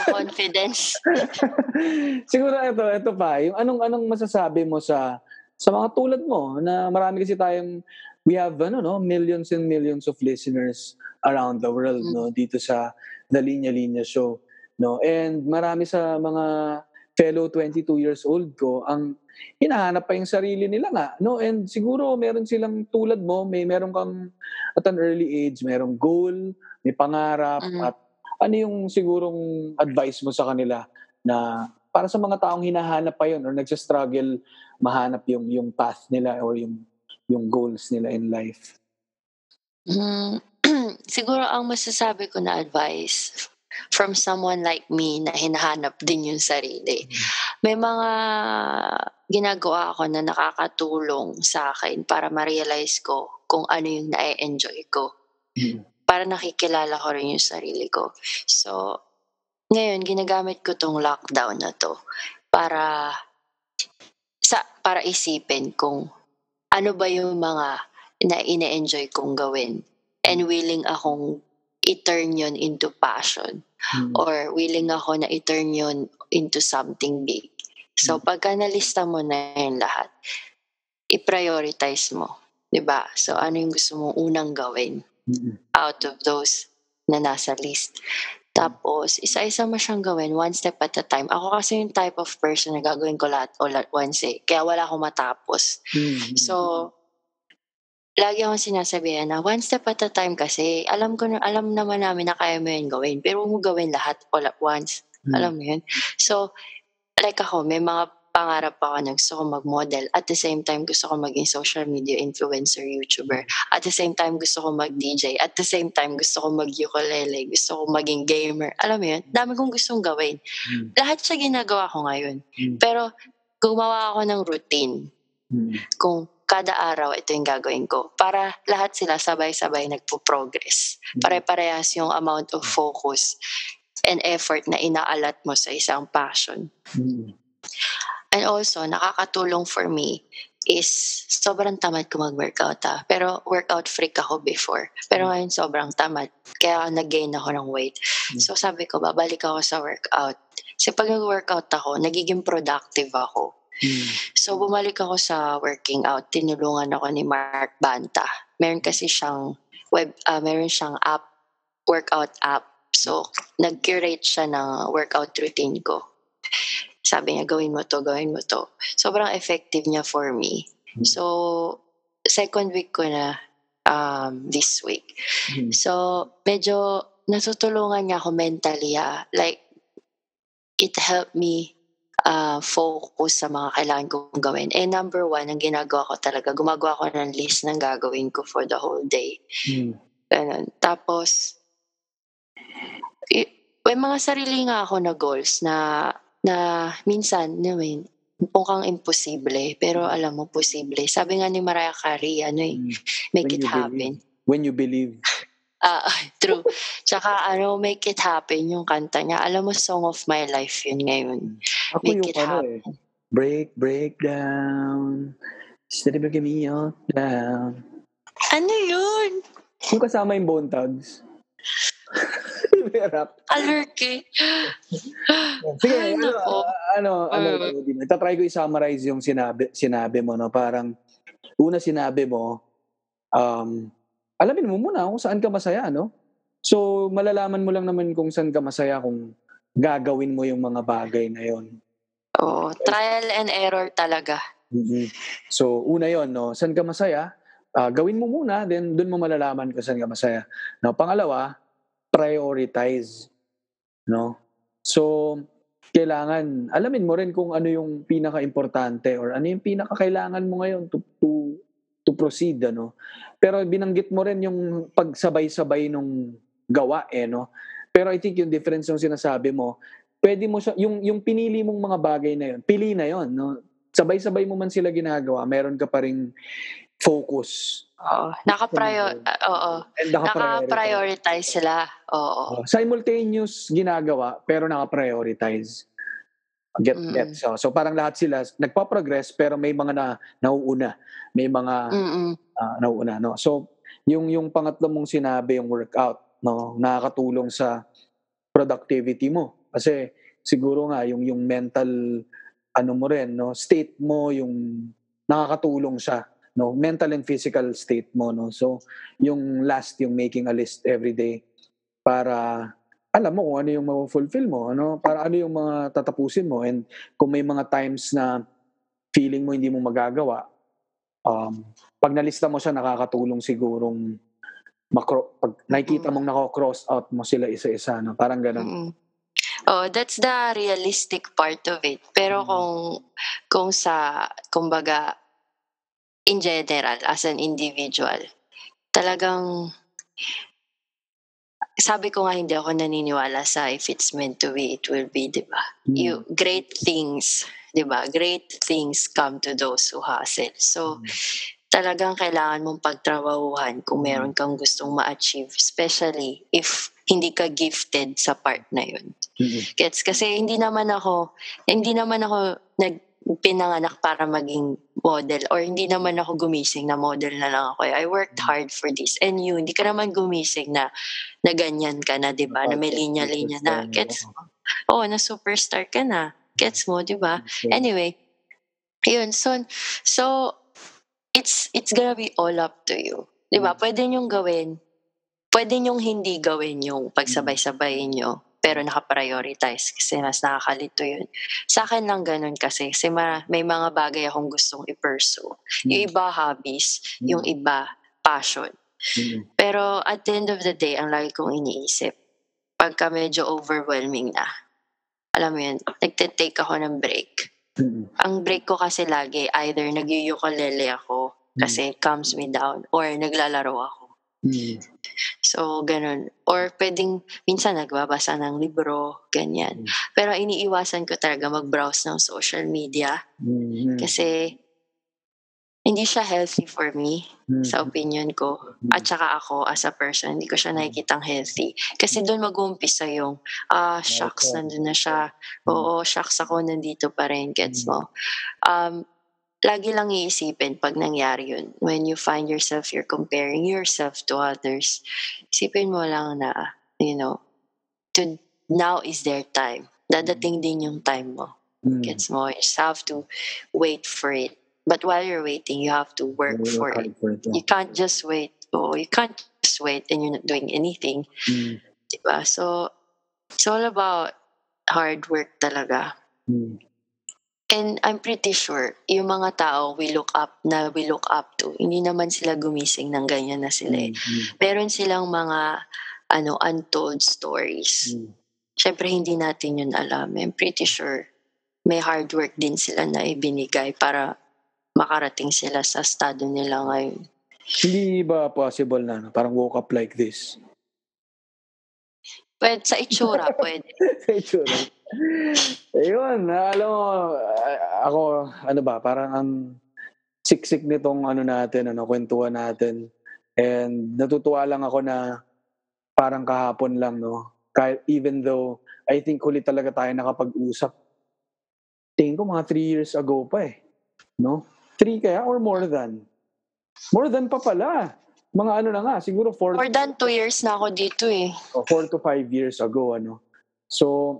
confidence. siguro, ito, ito pa, yung anong, anong masasabi mo sa, sa mga tulad mo, na marami kasi tayong, we have, ano, no, millions and millions of listeners around the world, no, dito sa The Linya Linya Show, no, and marami sa mga fellow 22 years old ko, ang hinahanap pa yung sarili nila nga, no? And siguro meron silang tulad mo, may meron kang at an early age, merong goal, may pangarap Mhm. at ano yung sigurong advice mo sa kanila na para sa mga taong hinahanap pa yun or nagsa-struggle mahanap yung yung path nila or yung yung goals nila in life. Mm, siguro ang masasabi ko na advice from someone like me na hinahanap din yung sarili. May mga ginagawa ako na nakakatulong sa akin para ma-realize ko kung ano yung na-enjoy ko. Mm. Para nakikilala ko rin yung sarili ko. So, ngayon, ginagamit ko tong lockdown na to para sa para isipin kung ano ba yung mga na ine-enjoy kong gawin and willing akong i-turn yun into passion Mm. or willing ako na i-turn yun into something big. So, pagka nalista mo na yun lahat, i-prioritize mo. 'di ba So, ano yung gusto mong unang gawin out of those na nasa list. Tapos, isa-isa mo siyang gawin one step at a time. Ako kasi yung type of person na gagawin ko lahat all at once eh. Kaya wala akong matapos. Mm. So, lagi akong sinasabihan na one step at a time kasi alam ko na, alam naman namin na kaya mo yun gawin. Pero huwag mo gawin lahat all at once. Mm. Alam mo yun? So, like ako, may mga pangarap ako na gusto ko mag-model. At the same time, gusto ko maging social media influencer, YouTuber. At the same time, gusto ko mag-DJ. At the same time, gusto ko mag-ukulele. Gusto ko maging gamer. Alam mo yun? Dami kong gustong gawin. Mm. Lahat siya ginagawa ko ngayon. Mm. Pero, gumawa ako ng routine Mm. kung kada araw ito yung gagawin ko. Para lahat sila sabay-sabay nagpo-progress. Pare-parehas yung amount of focus and effort na inaalat mo sa isang passion. Mm. And also, nakakatulong for me is sobrang tamad ko mag-workout ah. Pero workout freak ako before. Pero ngayon sobrang tamad. Kaya nag-gain ako ng weight. So sabi ko, babalik ako sa workout. Kasi pag nag-workout ako, nagiging productive ako. Mm. So bumalik ako sa working out. Tinulungan ako ni Mark Banta. Meron kasi siyang web, ah, meron siyang app, workout app. So nag-curate siya ng workout routine ko. Sabi niya, gawin mo to, gawin mo to. Sobrang effective niya for me. So, second week ko na um, this week. Mm. So, medyo natutulungan niya ako mentally. ah. Like, it helped me uh, focus sa mga kailangan kong gawin. And number one, ang ginagawa ko talaga, gumagawa ko ng list ng gagawin ko for the whole day. Mm. Ganun. Tapos, may mga sarili nga ako na goals na na minsan, I mean, mukhang imposible, pero alam mo, posible. Sabi nga ni Mariah Carey, ano eh, Mm. make When it happen. When you believe. Ah, true. Tsaka ano, make it happen yung kanta niya. Alam mo, song of my life yun ngayon. Ako Make yung it ano eh. happen. Break, break down. Steady breaking me out down. Ano yun? Yung kasama yung Bone Thugs. Rap. Alerke. Sige, Ay, ano, nako. ano, ano, Uh. ano, tatry ko i-summarize yung sinabi, sinabi mo, no? Parang, una sinabi mo, um, alamin mo muna kung saan ka masaya, no? So, malalaman mo lang naman kung saan ka masaya kung gagawin mo yung mga bagay na yon. Oh, trial and error talaga. Mhm. So, una yon no? Saan ka masaya? Ah, gawin mo muna, then doon mo malalaman kung saan ka masaya. Now, pangalawa, prioritize. No? So, kailangan, alamin mo rin kung ano yung pinaka-importante or ano yung pinaka-kailangan mo ngayon to, to, to proceed. Ano? Pero binanggit mo rin yung pagsabay-sabay nung gawa eh, no? Pero I think yung difference yung sinasabi mo, pwede mo siya, yung, yung pinili mong mga bagay na yun, pili na yun, no? sabay-sabay mo man sila ginagawa, meron ka pa ring focus. Oo. Naka-prior, ah, oo. Naka-prioritize. Sila. Oo. Simultaneous ginagawa, pero naka-prioritize. Get, Mm. get. So, so parang lahat sila nagpa-progress, pero may mga na nauuna. May mga Mm-mm. ah, nauuna. No? So, yung, yung pangatlo mong sinabi, yung workout, no? nakakatulong sa productivity mo. Kasi siguro nga, yung, yung mental ano mo rin, no? state mo, yung nakakatulong siya. No? Mental and physical state mo. No? So, yung last, yung making a list every day para alam mo kung ano yung ma-fulfill mo, ano? para ano yung mga tatapusin mo. And kung may mga times na feeling mo hindi mo magagawa, um, pag nalista mo siya, nakakatulong sigurong makro, pag nakikita mong nako-cross out mo sila isa-isa, no? parang ganun. Mm-mm. Oh, that's the realistic part of it. Pero Mm. kung kung sa kumbaga in general as an individual, talagang sabi ko nga hindi ako naniniwala sa if it's meant to be, it will be, 'di ba? Mm. You great things, 'di ba? Great things come to those who hustle. So Mm. talagang kailangan mong pagtrabahuhan kung meron kang gustong ma-achieve, especially if hindi ka gifted sa part na yun. Mm-mm. Gets? Kasi hindi naman ako, hindi naman ako nag pinanganak para maging model or hindi naman ako gumising na model na lang ako. I worked hard for this. And you, hindi ka naman gumising na na ganyan ka na, 'di ba? Na may linya-linya na. Gets mo? Oo, na superstar ka na. Gets mo, 'di ba? Anyway, yun. So, so it's it's gonna be all up to you. 'Di ba? Pwede niyong gawin. Pwede niyong hindi gawin yung pagsabay-sabayin niyo pero naka-prioritize kasi mas nakakalito yun. Sa akin lang ganun kasi kasi ma- may mga bagay akong gustong i-pursue. Yung iba hobbies, yung iba passion. Pero at the end of the day, ang lagi kong iniisip, pagka medyo overwhelming na, alam mo yun, nagtitake ako ng break. Ang break ko kasi lagi, either nag-ukulele ako kasi it calms me down or naglalaro ako. Mm. So, ganun. Or pwedeng, minsan nagbabasa ng libro, ganyan. Mm. Pero iniiwasan ko talaga mag-browse ng social media Mm. kasi hindi siya healthy for me Mm. sa opinion ko. At saka ako as a person, hindi ko siya nakikitang healthy. Kasi doon mag-uumpisa yung, ah, shucks, Okay. nandun na siya. Oo, shucks ako, nandito pa rin, gets mo? Um, lagi lang iisipin pag nangyari yun. When you find yourself, you're comparing yourself to others. Isipin mo lang na, you know, to, now is their time. Dadating din yung time mo. Mm. Gets mo? You just have to wait for it. But while you're waiting, you have to work for it. for it, You can't just wait. Oh, you can't just wait and you're not doing anything. Mm. Diba? So, it's all about hard work talaga. Mm. And I'm pretty sure, yung mga tao we look up na we look up to, hindi naman sila gumising ng ganyan na sila eh. Mm. Meron silang mga ano untold stories. Mm. Siyempre, hindi natin yun alam. I'm pretty sure may hard work din sila na ibinigay para makarating sila sa estado nila ngayon. Hindi ba possible na parang woke up like this? Pwede, sa itsura, pwede. sa itsura. Ayun, alam mo, ako, ano ba, parang ang siksik nitong ano natin, ano, kwentuhan natin. And natutuwa lang ako na parang kahapon lang, no? Kahit, even though, I think huli talaga tayo nakapag-usap. Tingin ko mga three years ago pa eh. No? Three kaya or more than? More than pa pala. Mga ano na nga, siguro four, More than two years na ako dito eh. o, four to five years ago ano so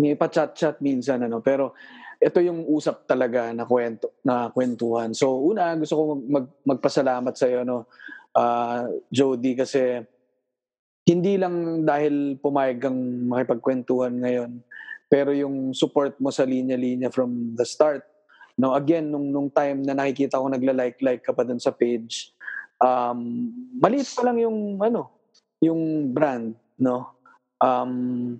may pa-chat-chat minsan ano. Pero ito yung usap talaga na kwento na kwentuhan. So una gusto ko mag, magpasalamat sa iyo no ah, Jody kasi hindi lang dahil pumayag kang makipagkwentuhan ngayon pero yung support mo sa linya-linya from the start no? Again nung nung time na nakikita ko nagla-like-like ka pa dun sa page um maliit pa lang yung ano yung brand no? Um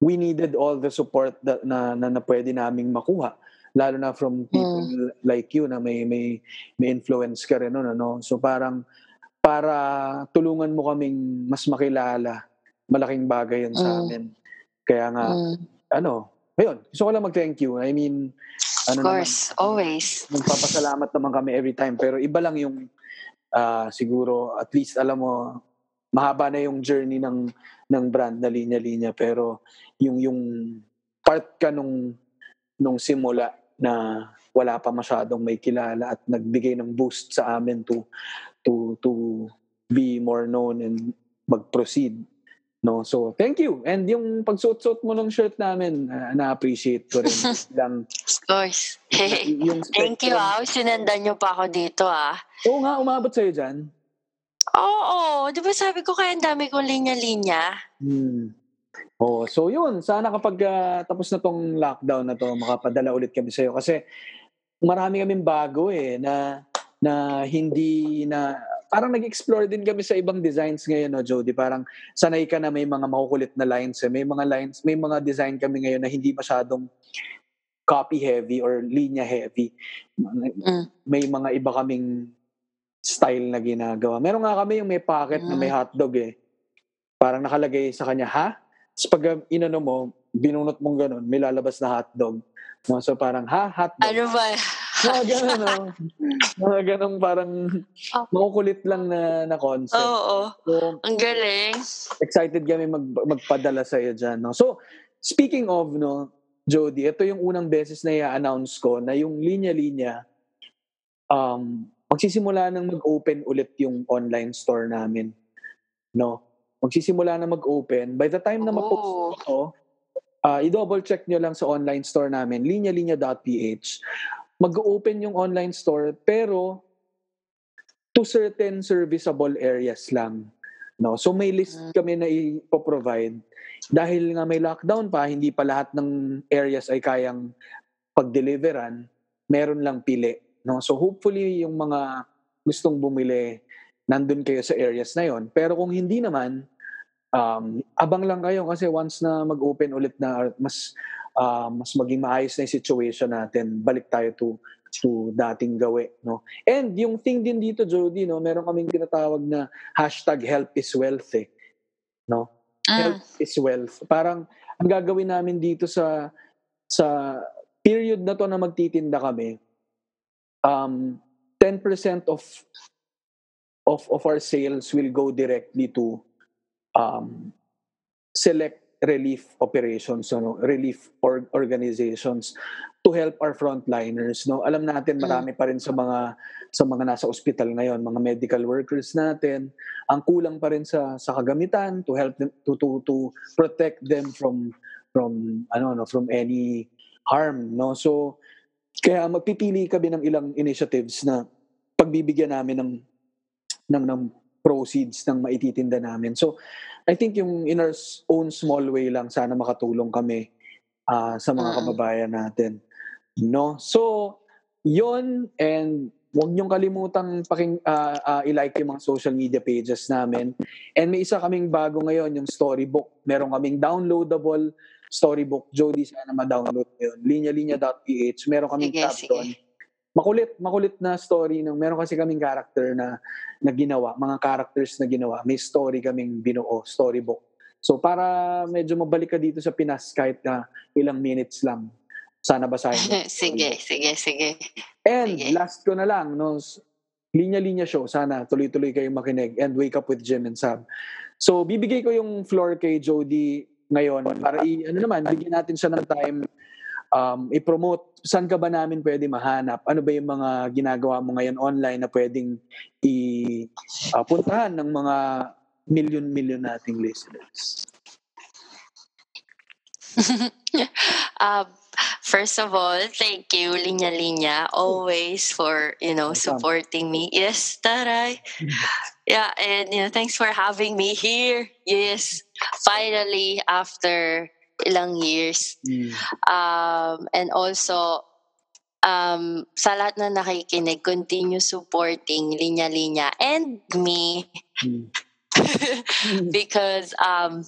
we needed all the support that na na, na pwede naming makuha. Lalo na from people like you na may may may influence ka rin no no so parang para tulungan mo kaming mas makilala malaking bagay yun sa Mm. amin. Kaya nga Mm, ano ayun gusto ko lang mag thank you. I mean of ano course, always. nagpapasalamat naman kami every time. Pero iba lang yung ah, siguro at least alam mo mahaba na yung journey ng ng brand na linya-linya pero yung yung part ka nung nung simula na wala pa masyadong may kilala at nagbigay ng boost sa amin to to to be more known and mag-proceed no so thank you and yung pagsuot-suot mo ng shirt namin ah, na-appreciate ko rin lang Of course. yung Thank you ah. Sinendan niyo pa ako dito ah. Oo nga, umabot sa'yo dyan. Oo, di ba sabi ko kaya ang dami kong linya-linya? Hmm. Oh, so yun, sana kapag ah, tapos na tong lockdown na to, makapadala ulit kami sa'yo. Kasi marami kaming bago eh, na, na hindi na, parang nag-explore din kami sa ibang designs ngayon, no, Jody? Parang sanay ka na may mga makukulit na lines eh. May mga lines, may mga design kami ngayon na hindi masyadong copy heavy or linya heavy. Mm. May mga iba kaming style na ginagawa. Meron nga kami yung may pocket na may hotdog eh. Parang nakalagay sa kanya, ha? Tapos pag uh, inano mo, binunot mong ganun, may lalabas na hotdog. No? So parang, ha? Hotdog. Ano ba? Mga ganun, no? Mga ganun parang Oh. makukulit lang na, na concept. Oo, So, ang galing. excited kami mag, magpadala sa iyo dyan. No? So, speaking of, no, Jody, ito yung unang beses na i-announce ko na yung linya-linya, um, magsisimula nang mag-open ulit yung online store namin. No? Magsisimula na mag-open. By the time na mapost Oo. ito, uh, i-double check nyo lang sa online store namin, linya-linya.ph. Mag-open yung online store, pero to certain serviceable areas lang. No? So may list Mm. kami na i-provide. Dahil nga may lockdown pa, hindi pa lahat ng areas ay kayang pag-deliveran, meron lang pili. No? So hopefully yung mga gustong bumili, nandun kayo sa areas na yon. Pero kung hindi naman, um, abang lang kayo kasi once na mag-open ulit na mas ah, mas maging maayos na yung situation natin, balik tayo to to dating gawi, no? And yung thing din dito, Jody, no, meron kaming tinatawag na hashtag help is wealth, eh. No? Mm. Health is wealth. Parang ang gagawin namin dito sa sa period na to na magtitinda kami, um, 10% of of of our sales will go directly to um, select relief operations, ano, relief or organizations to help our frontliners. No, alam natin marami pa rin sa mga sa mga nasa ospital ngayon, mga medical workers natin, ang kulang pa rin sa sa kagamitan to help them to to to protect them from from ano no from any harm no? So kaya magpipili kami ng ilang initiatives na pagbibigyan namin ng ng ng proceeds ng maititinda namin so I think yung in our own small way lang sana makatulong kami ah, sa mga Mm. kababayan natin no so yon and Huwag niyong kalimutang paking, ah, ah, i-like yung mga social media pages namin. And may isa kaming bago ngayon, yung storybook. Meron kaming downloadable storybook. Jody, sana ma-download mo yun. Linya-linya.ph. Meron kaming Sige, tab doon. Makulit, makulit na story. Ng, meron kasi kaming character na, na ginawa, mga characters na ginawa. May story kaming binuo, storybook. So para medyo mabalik ka dito sa Pinas kahit na ilang minutes lang. Sana basahin mo. sige, sige, sige. And Sige. last ko na lang, no, linya-linya show, sana tuloy-tuloy kayong makinig and wake up with Jim and Sab. So, bibigay ko yung floor kay Jody ngayon para i, ano naman, bigyan natin siya ng time um, i-promote saan ka ba namin pwede mahanap? Ano ba yung mga ginagawa mo ngayon online na pwedeng i-puntahan ng mga million-million nating listeners? Um, first of all, thank you, Linya Linya, always for, you know, supporting me. Yes, taray. Yeah, and, you know, thanks for having me here. Yes, finally, after ilang years. Mm. Um, and also, um, sa lahat na nakikinig, continue supporting Linya Linya and me Mm. because um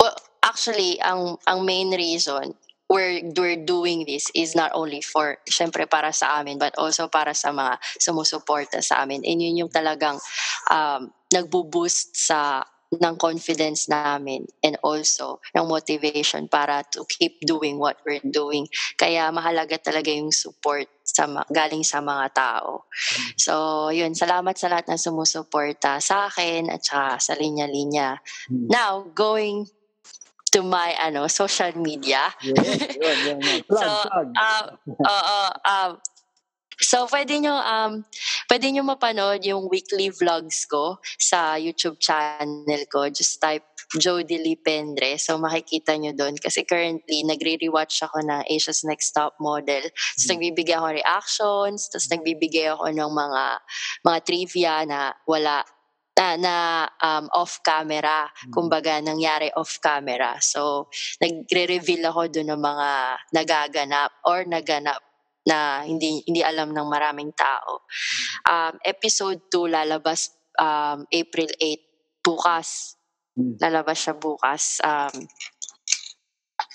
well actually ang ang main reason we're we're doing this is not only for syempre para sa amin but also para sa mga sumusuporta sa amin and yun yung talagang um nagbo-boost sa ng confidence namin and also ng motivation para to keep doing what we're doing. Kaya mahalaga talaga yung support sa galing sa mga tao. So, yun, salamat sa lahat na sumusuporta sa akin at saka sa linya-linya. Mm. Now, going to my ano social media. Yun, yun, yun, yun. Plug, So, plug. Um, oo, um, so pwede nyo um pwede nyo mapanood yung weekly vlogs ko sa YouTube channel ko. Just type Jody Lee Pendre. So makikita nyo doon kasi currently nagre-rewatch ako ng Asia's Next Top Model. Tapos Mm. nagbibigay ako reactions, tapos nagbibigay ako ng mga mga trivia na wala na, na um, off camera kumbaga nangyari off camera. So, nagre-reveal ako doon ng mga nagaganap or naganap na hindi hindi alam ng maraming tao. Um, episode 2 lalabas um, April 8 bukas. Mm. Lalabas siya bukas. Um,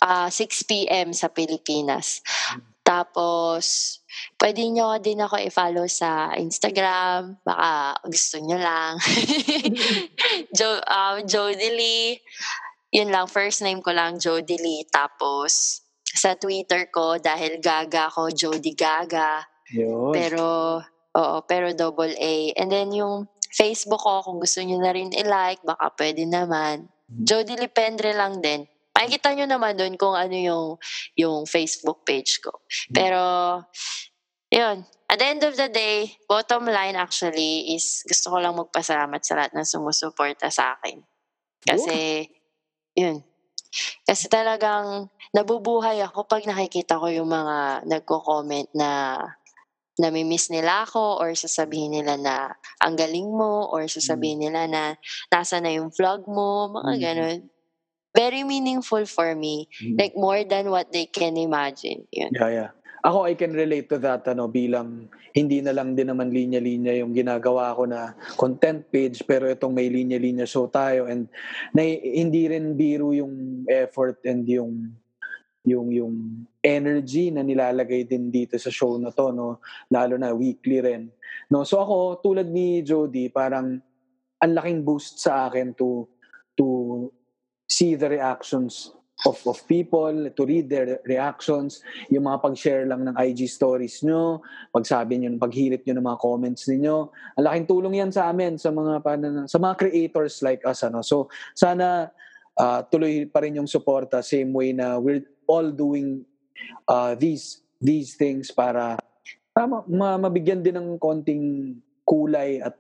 ah 6 p.m. sa Pilipinas. Tapos, pwede nyo din ako i-follow sa Instagram. Baka gusto nyo lang. jo, um, Jody Lee. Yun lang, first name ko lang, Jody Lee. Tapos, sa Twitter ko, dahil gaga ko, Jody Gaga. Yun. Pero, oo, pero double A. And then yung Facebook ko, kung gusto nyo na rin i-like, baka pwede naman. Jody Lipendre lang din. Makikita nyo naman doon kung ano yung, yung Facebook page ko. Pero, yun. At the end of the day, bottom line actually is gusto ko lang magpasalamat sa lahat na sumusuporta sa akin. Kasi, yun. Kasi talagang nabubuhay ako pag nakikita ko yung mga nagko-comment na namimiss nila ako or sasabihin nila na ang galing mo or sasabihin nila na nasa na yung vlog mo, mga Mm. ganun. Very meaningful for me. Mm. Like more than what they can imagine. Yun. Yeah, yeah. Ako, I can relate to that, ano, bilang hindi na lang din naman linya-linya yung ginagawa ko na content page, pero itong may linya-linya show tayo and na, hindi rin biro yung effort and yung yung yung energy na nilalagay din dito sa show na to no lalo na weekly rin no so ako tulad ni Jody parang ang laking boost sa akin to to see the reactions of of people to read their reactions yung mga pag-share lang ng IG stories nyo, pagsabi nyo, paghirit nyo ng mga comments ninyo. Ang laking tulong yan sa amin, sa mga, paano- sa mga creators like us. Ano? So, sana ah, tuloy pa rin yung suporta, same way na we're all doing ah, these these things para tama, ma- mabigyan din ng konting kulay at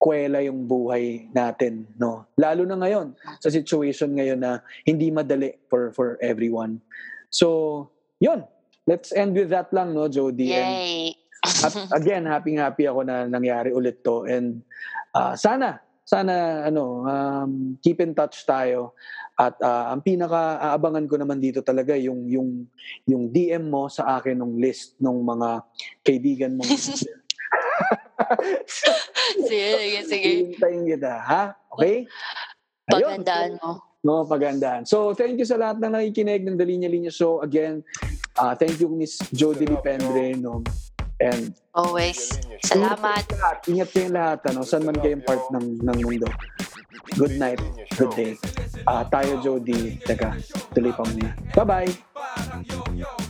kwela yung buhay natin no? Lalo na ngayon sa situation ngayon na hindi madali for for everyone. So yun. Let's end with that lang no Jody? And Yay! hap- again happy happy ako na nangyari ulit to. And ah, sana sana ano um, keep in touch tayo at ah, ang pinaka aabangan ko naman dito talaga yung yung yung DM mo sa akin ng list ng mga kaibigan mo sige, sige, sige. Hintayin kita, ha? Okay? Pagandaan mo. No, pagandaan. So, thank you sa lahat na nakikinig ng The Linya Linya Show. Again, uh, thank you Miss Jody Lipendre. No? And Always. Salamat. Ingat kayong lahat. Ingat kayong. Ano, saan man kayong part ng, ng mundo. Good night. Good day. Uh, tayo, Jody. Teka, tuloy pa muna. Bye-bye.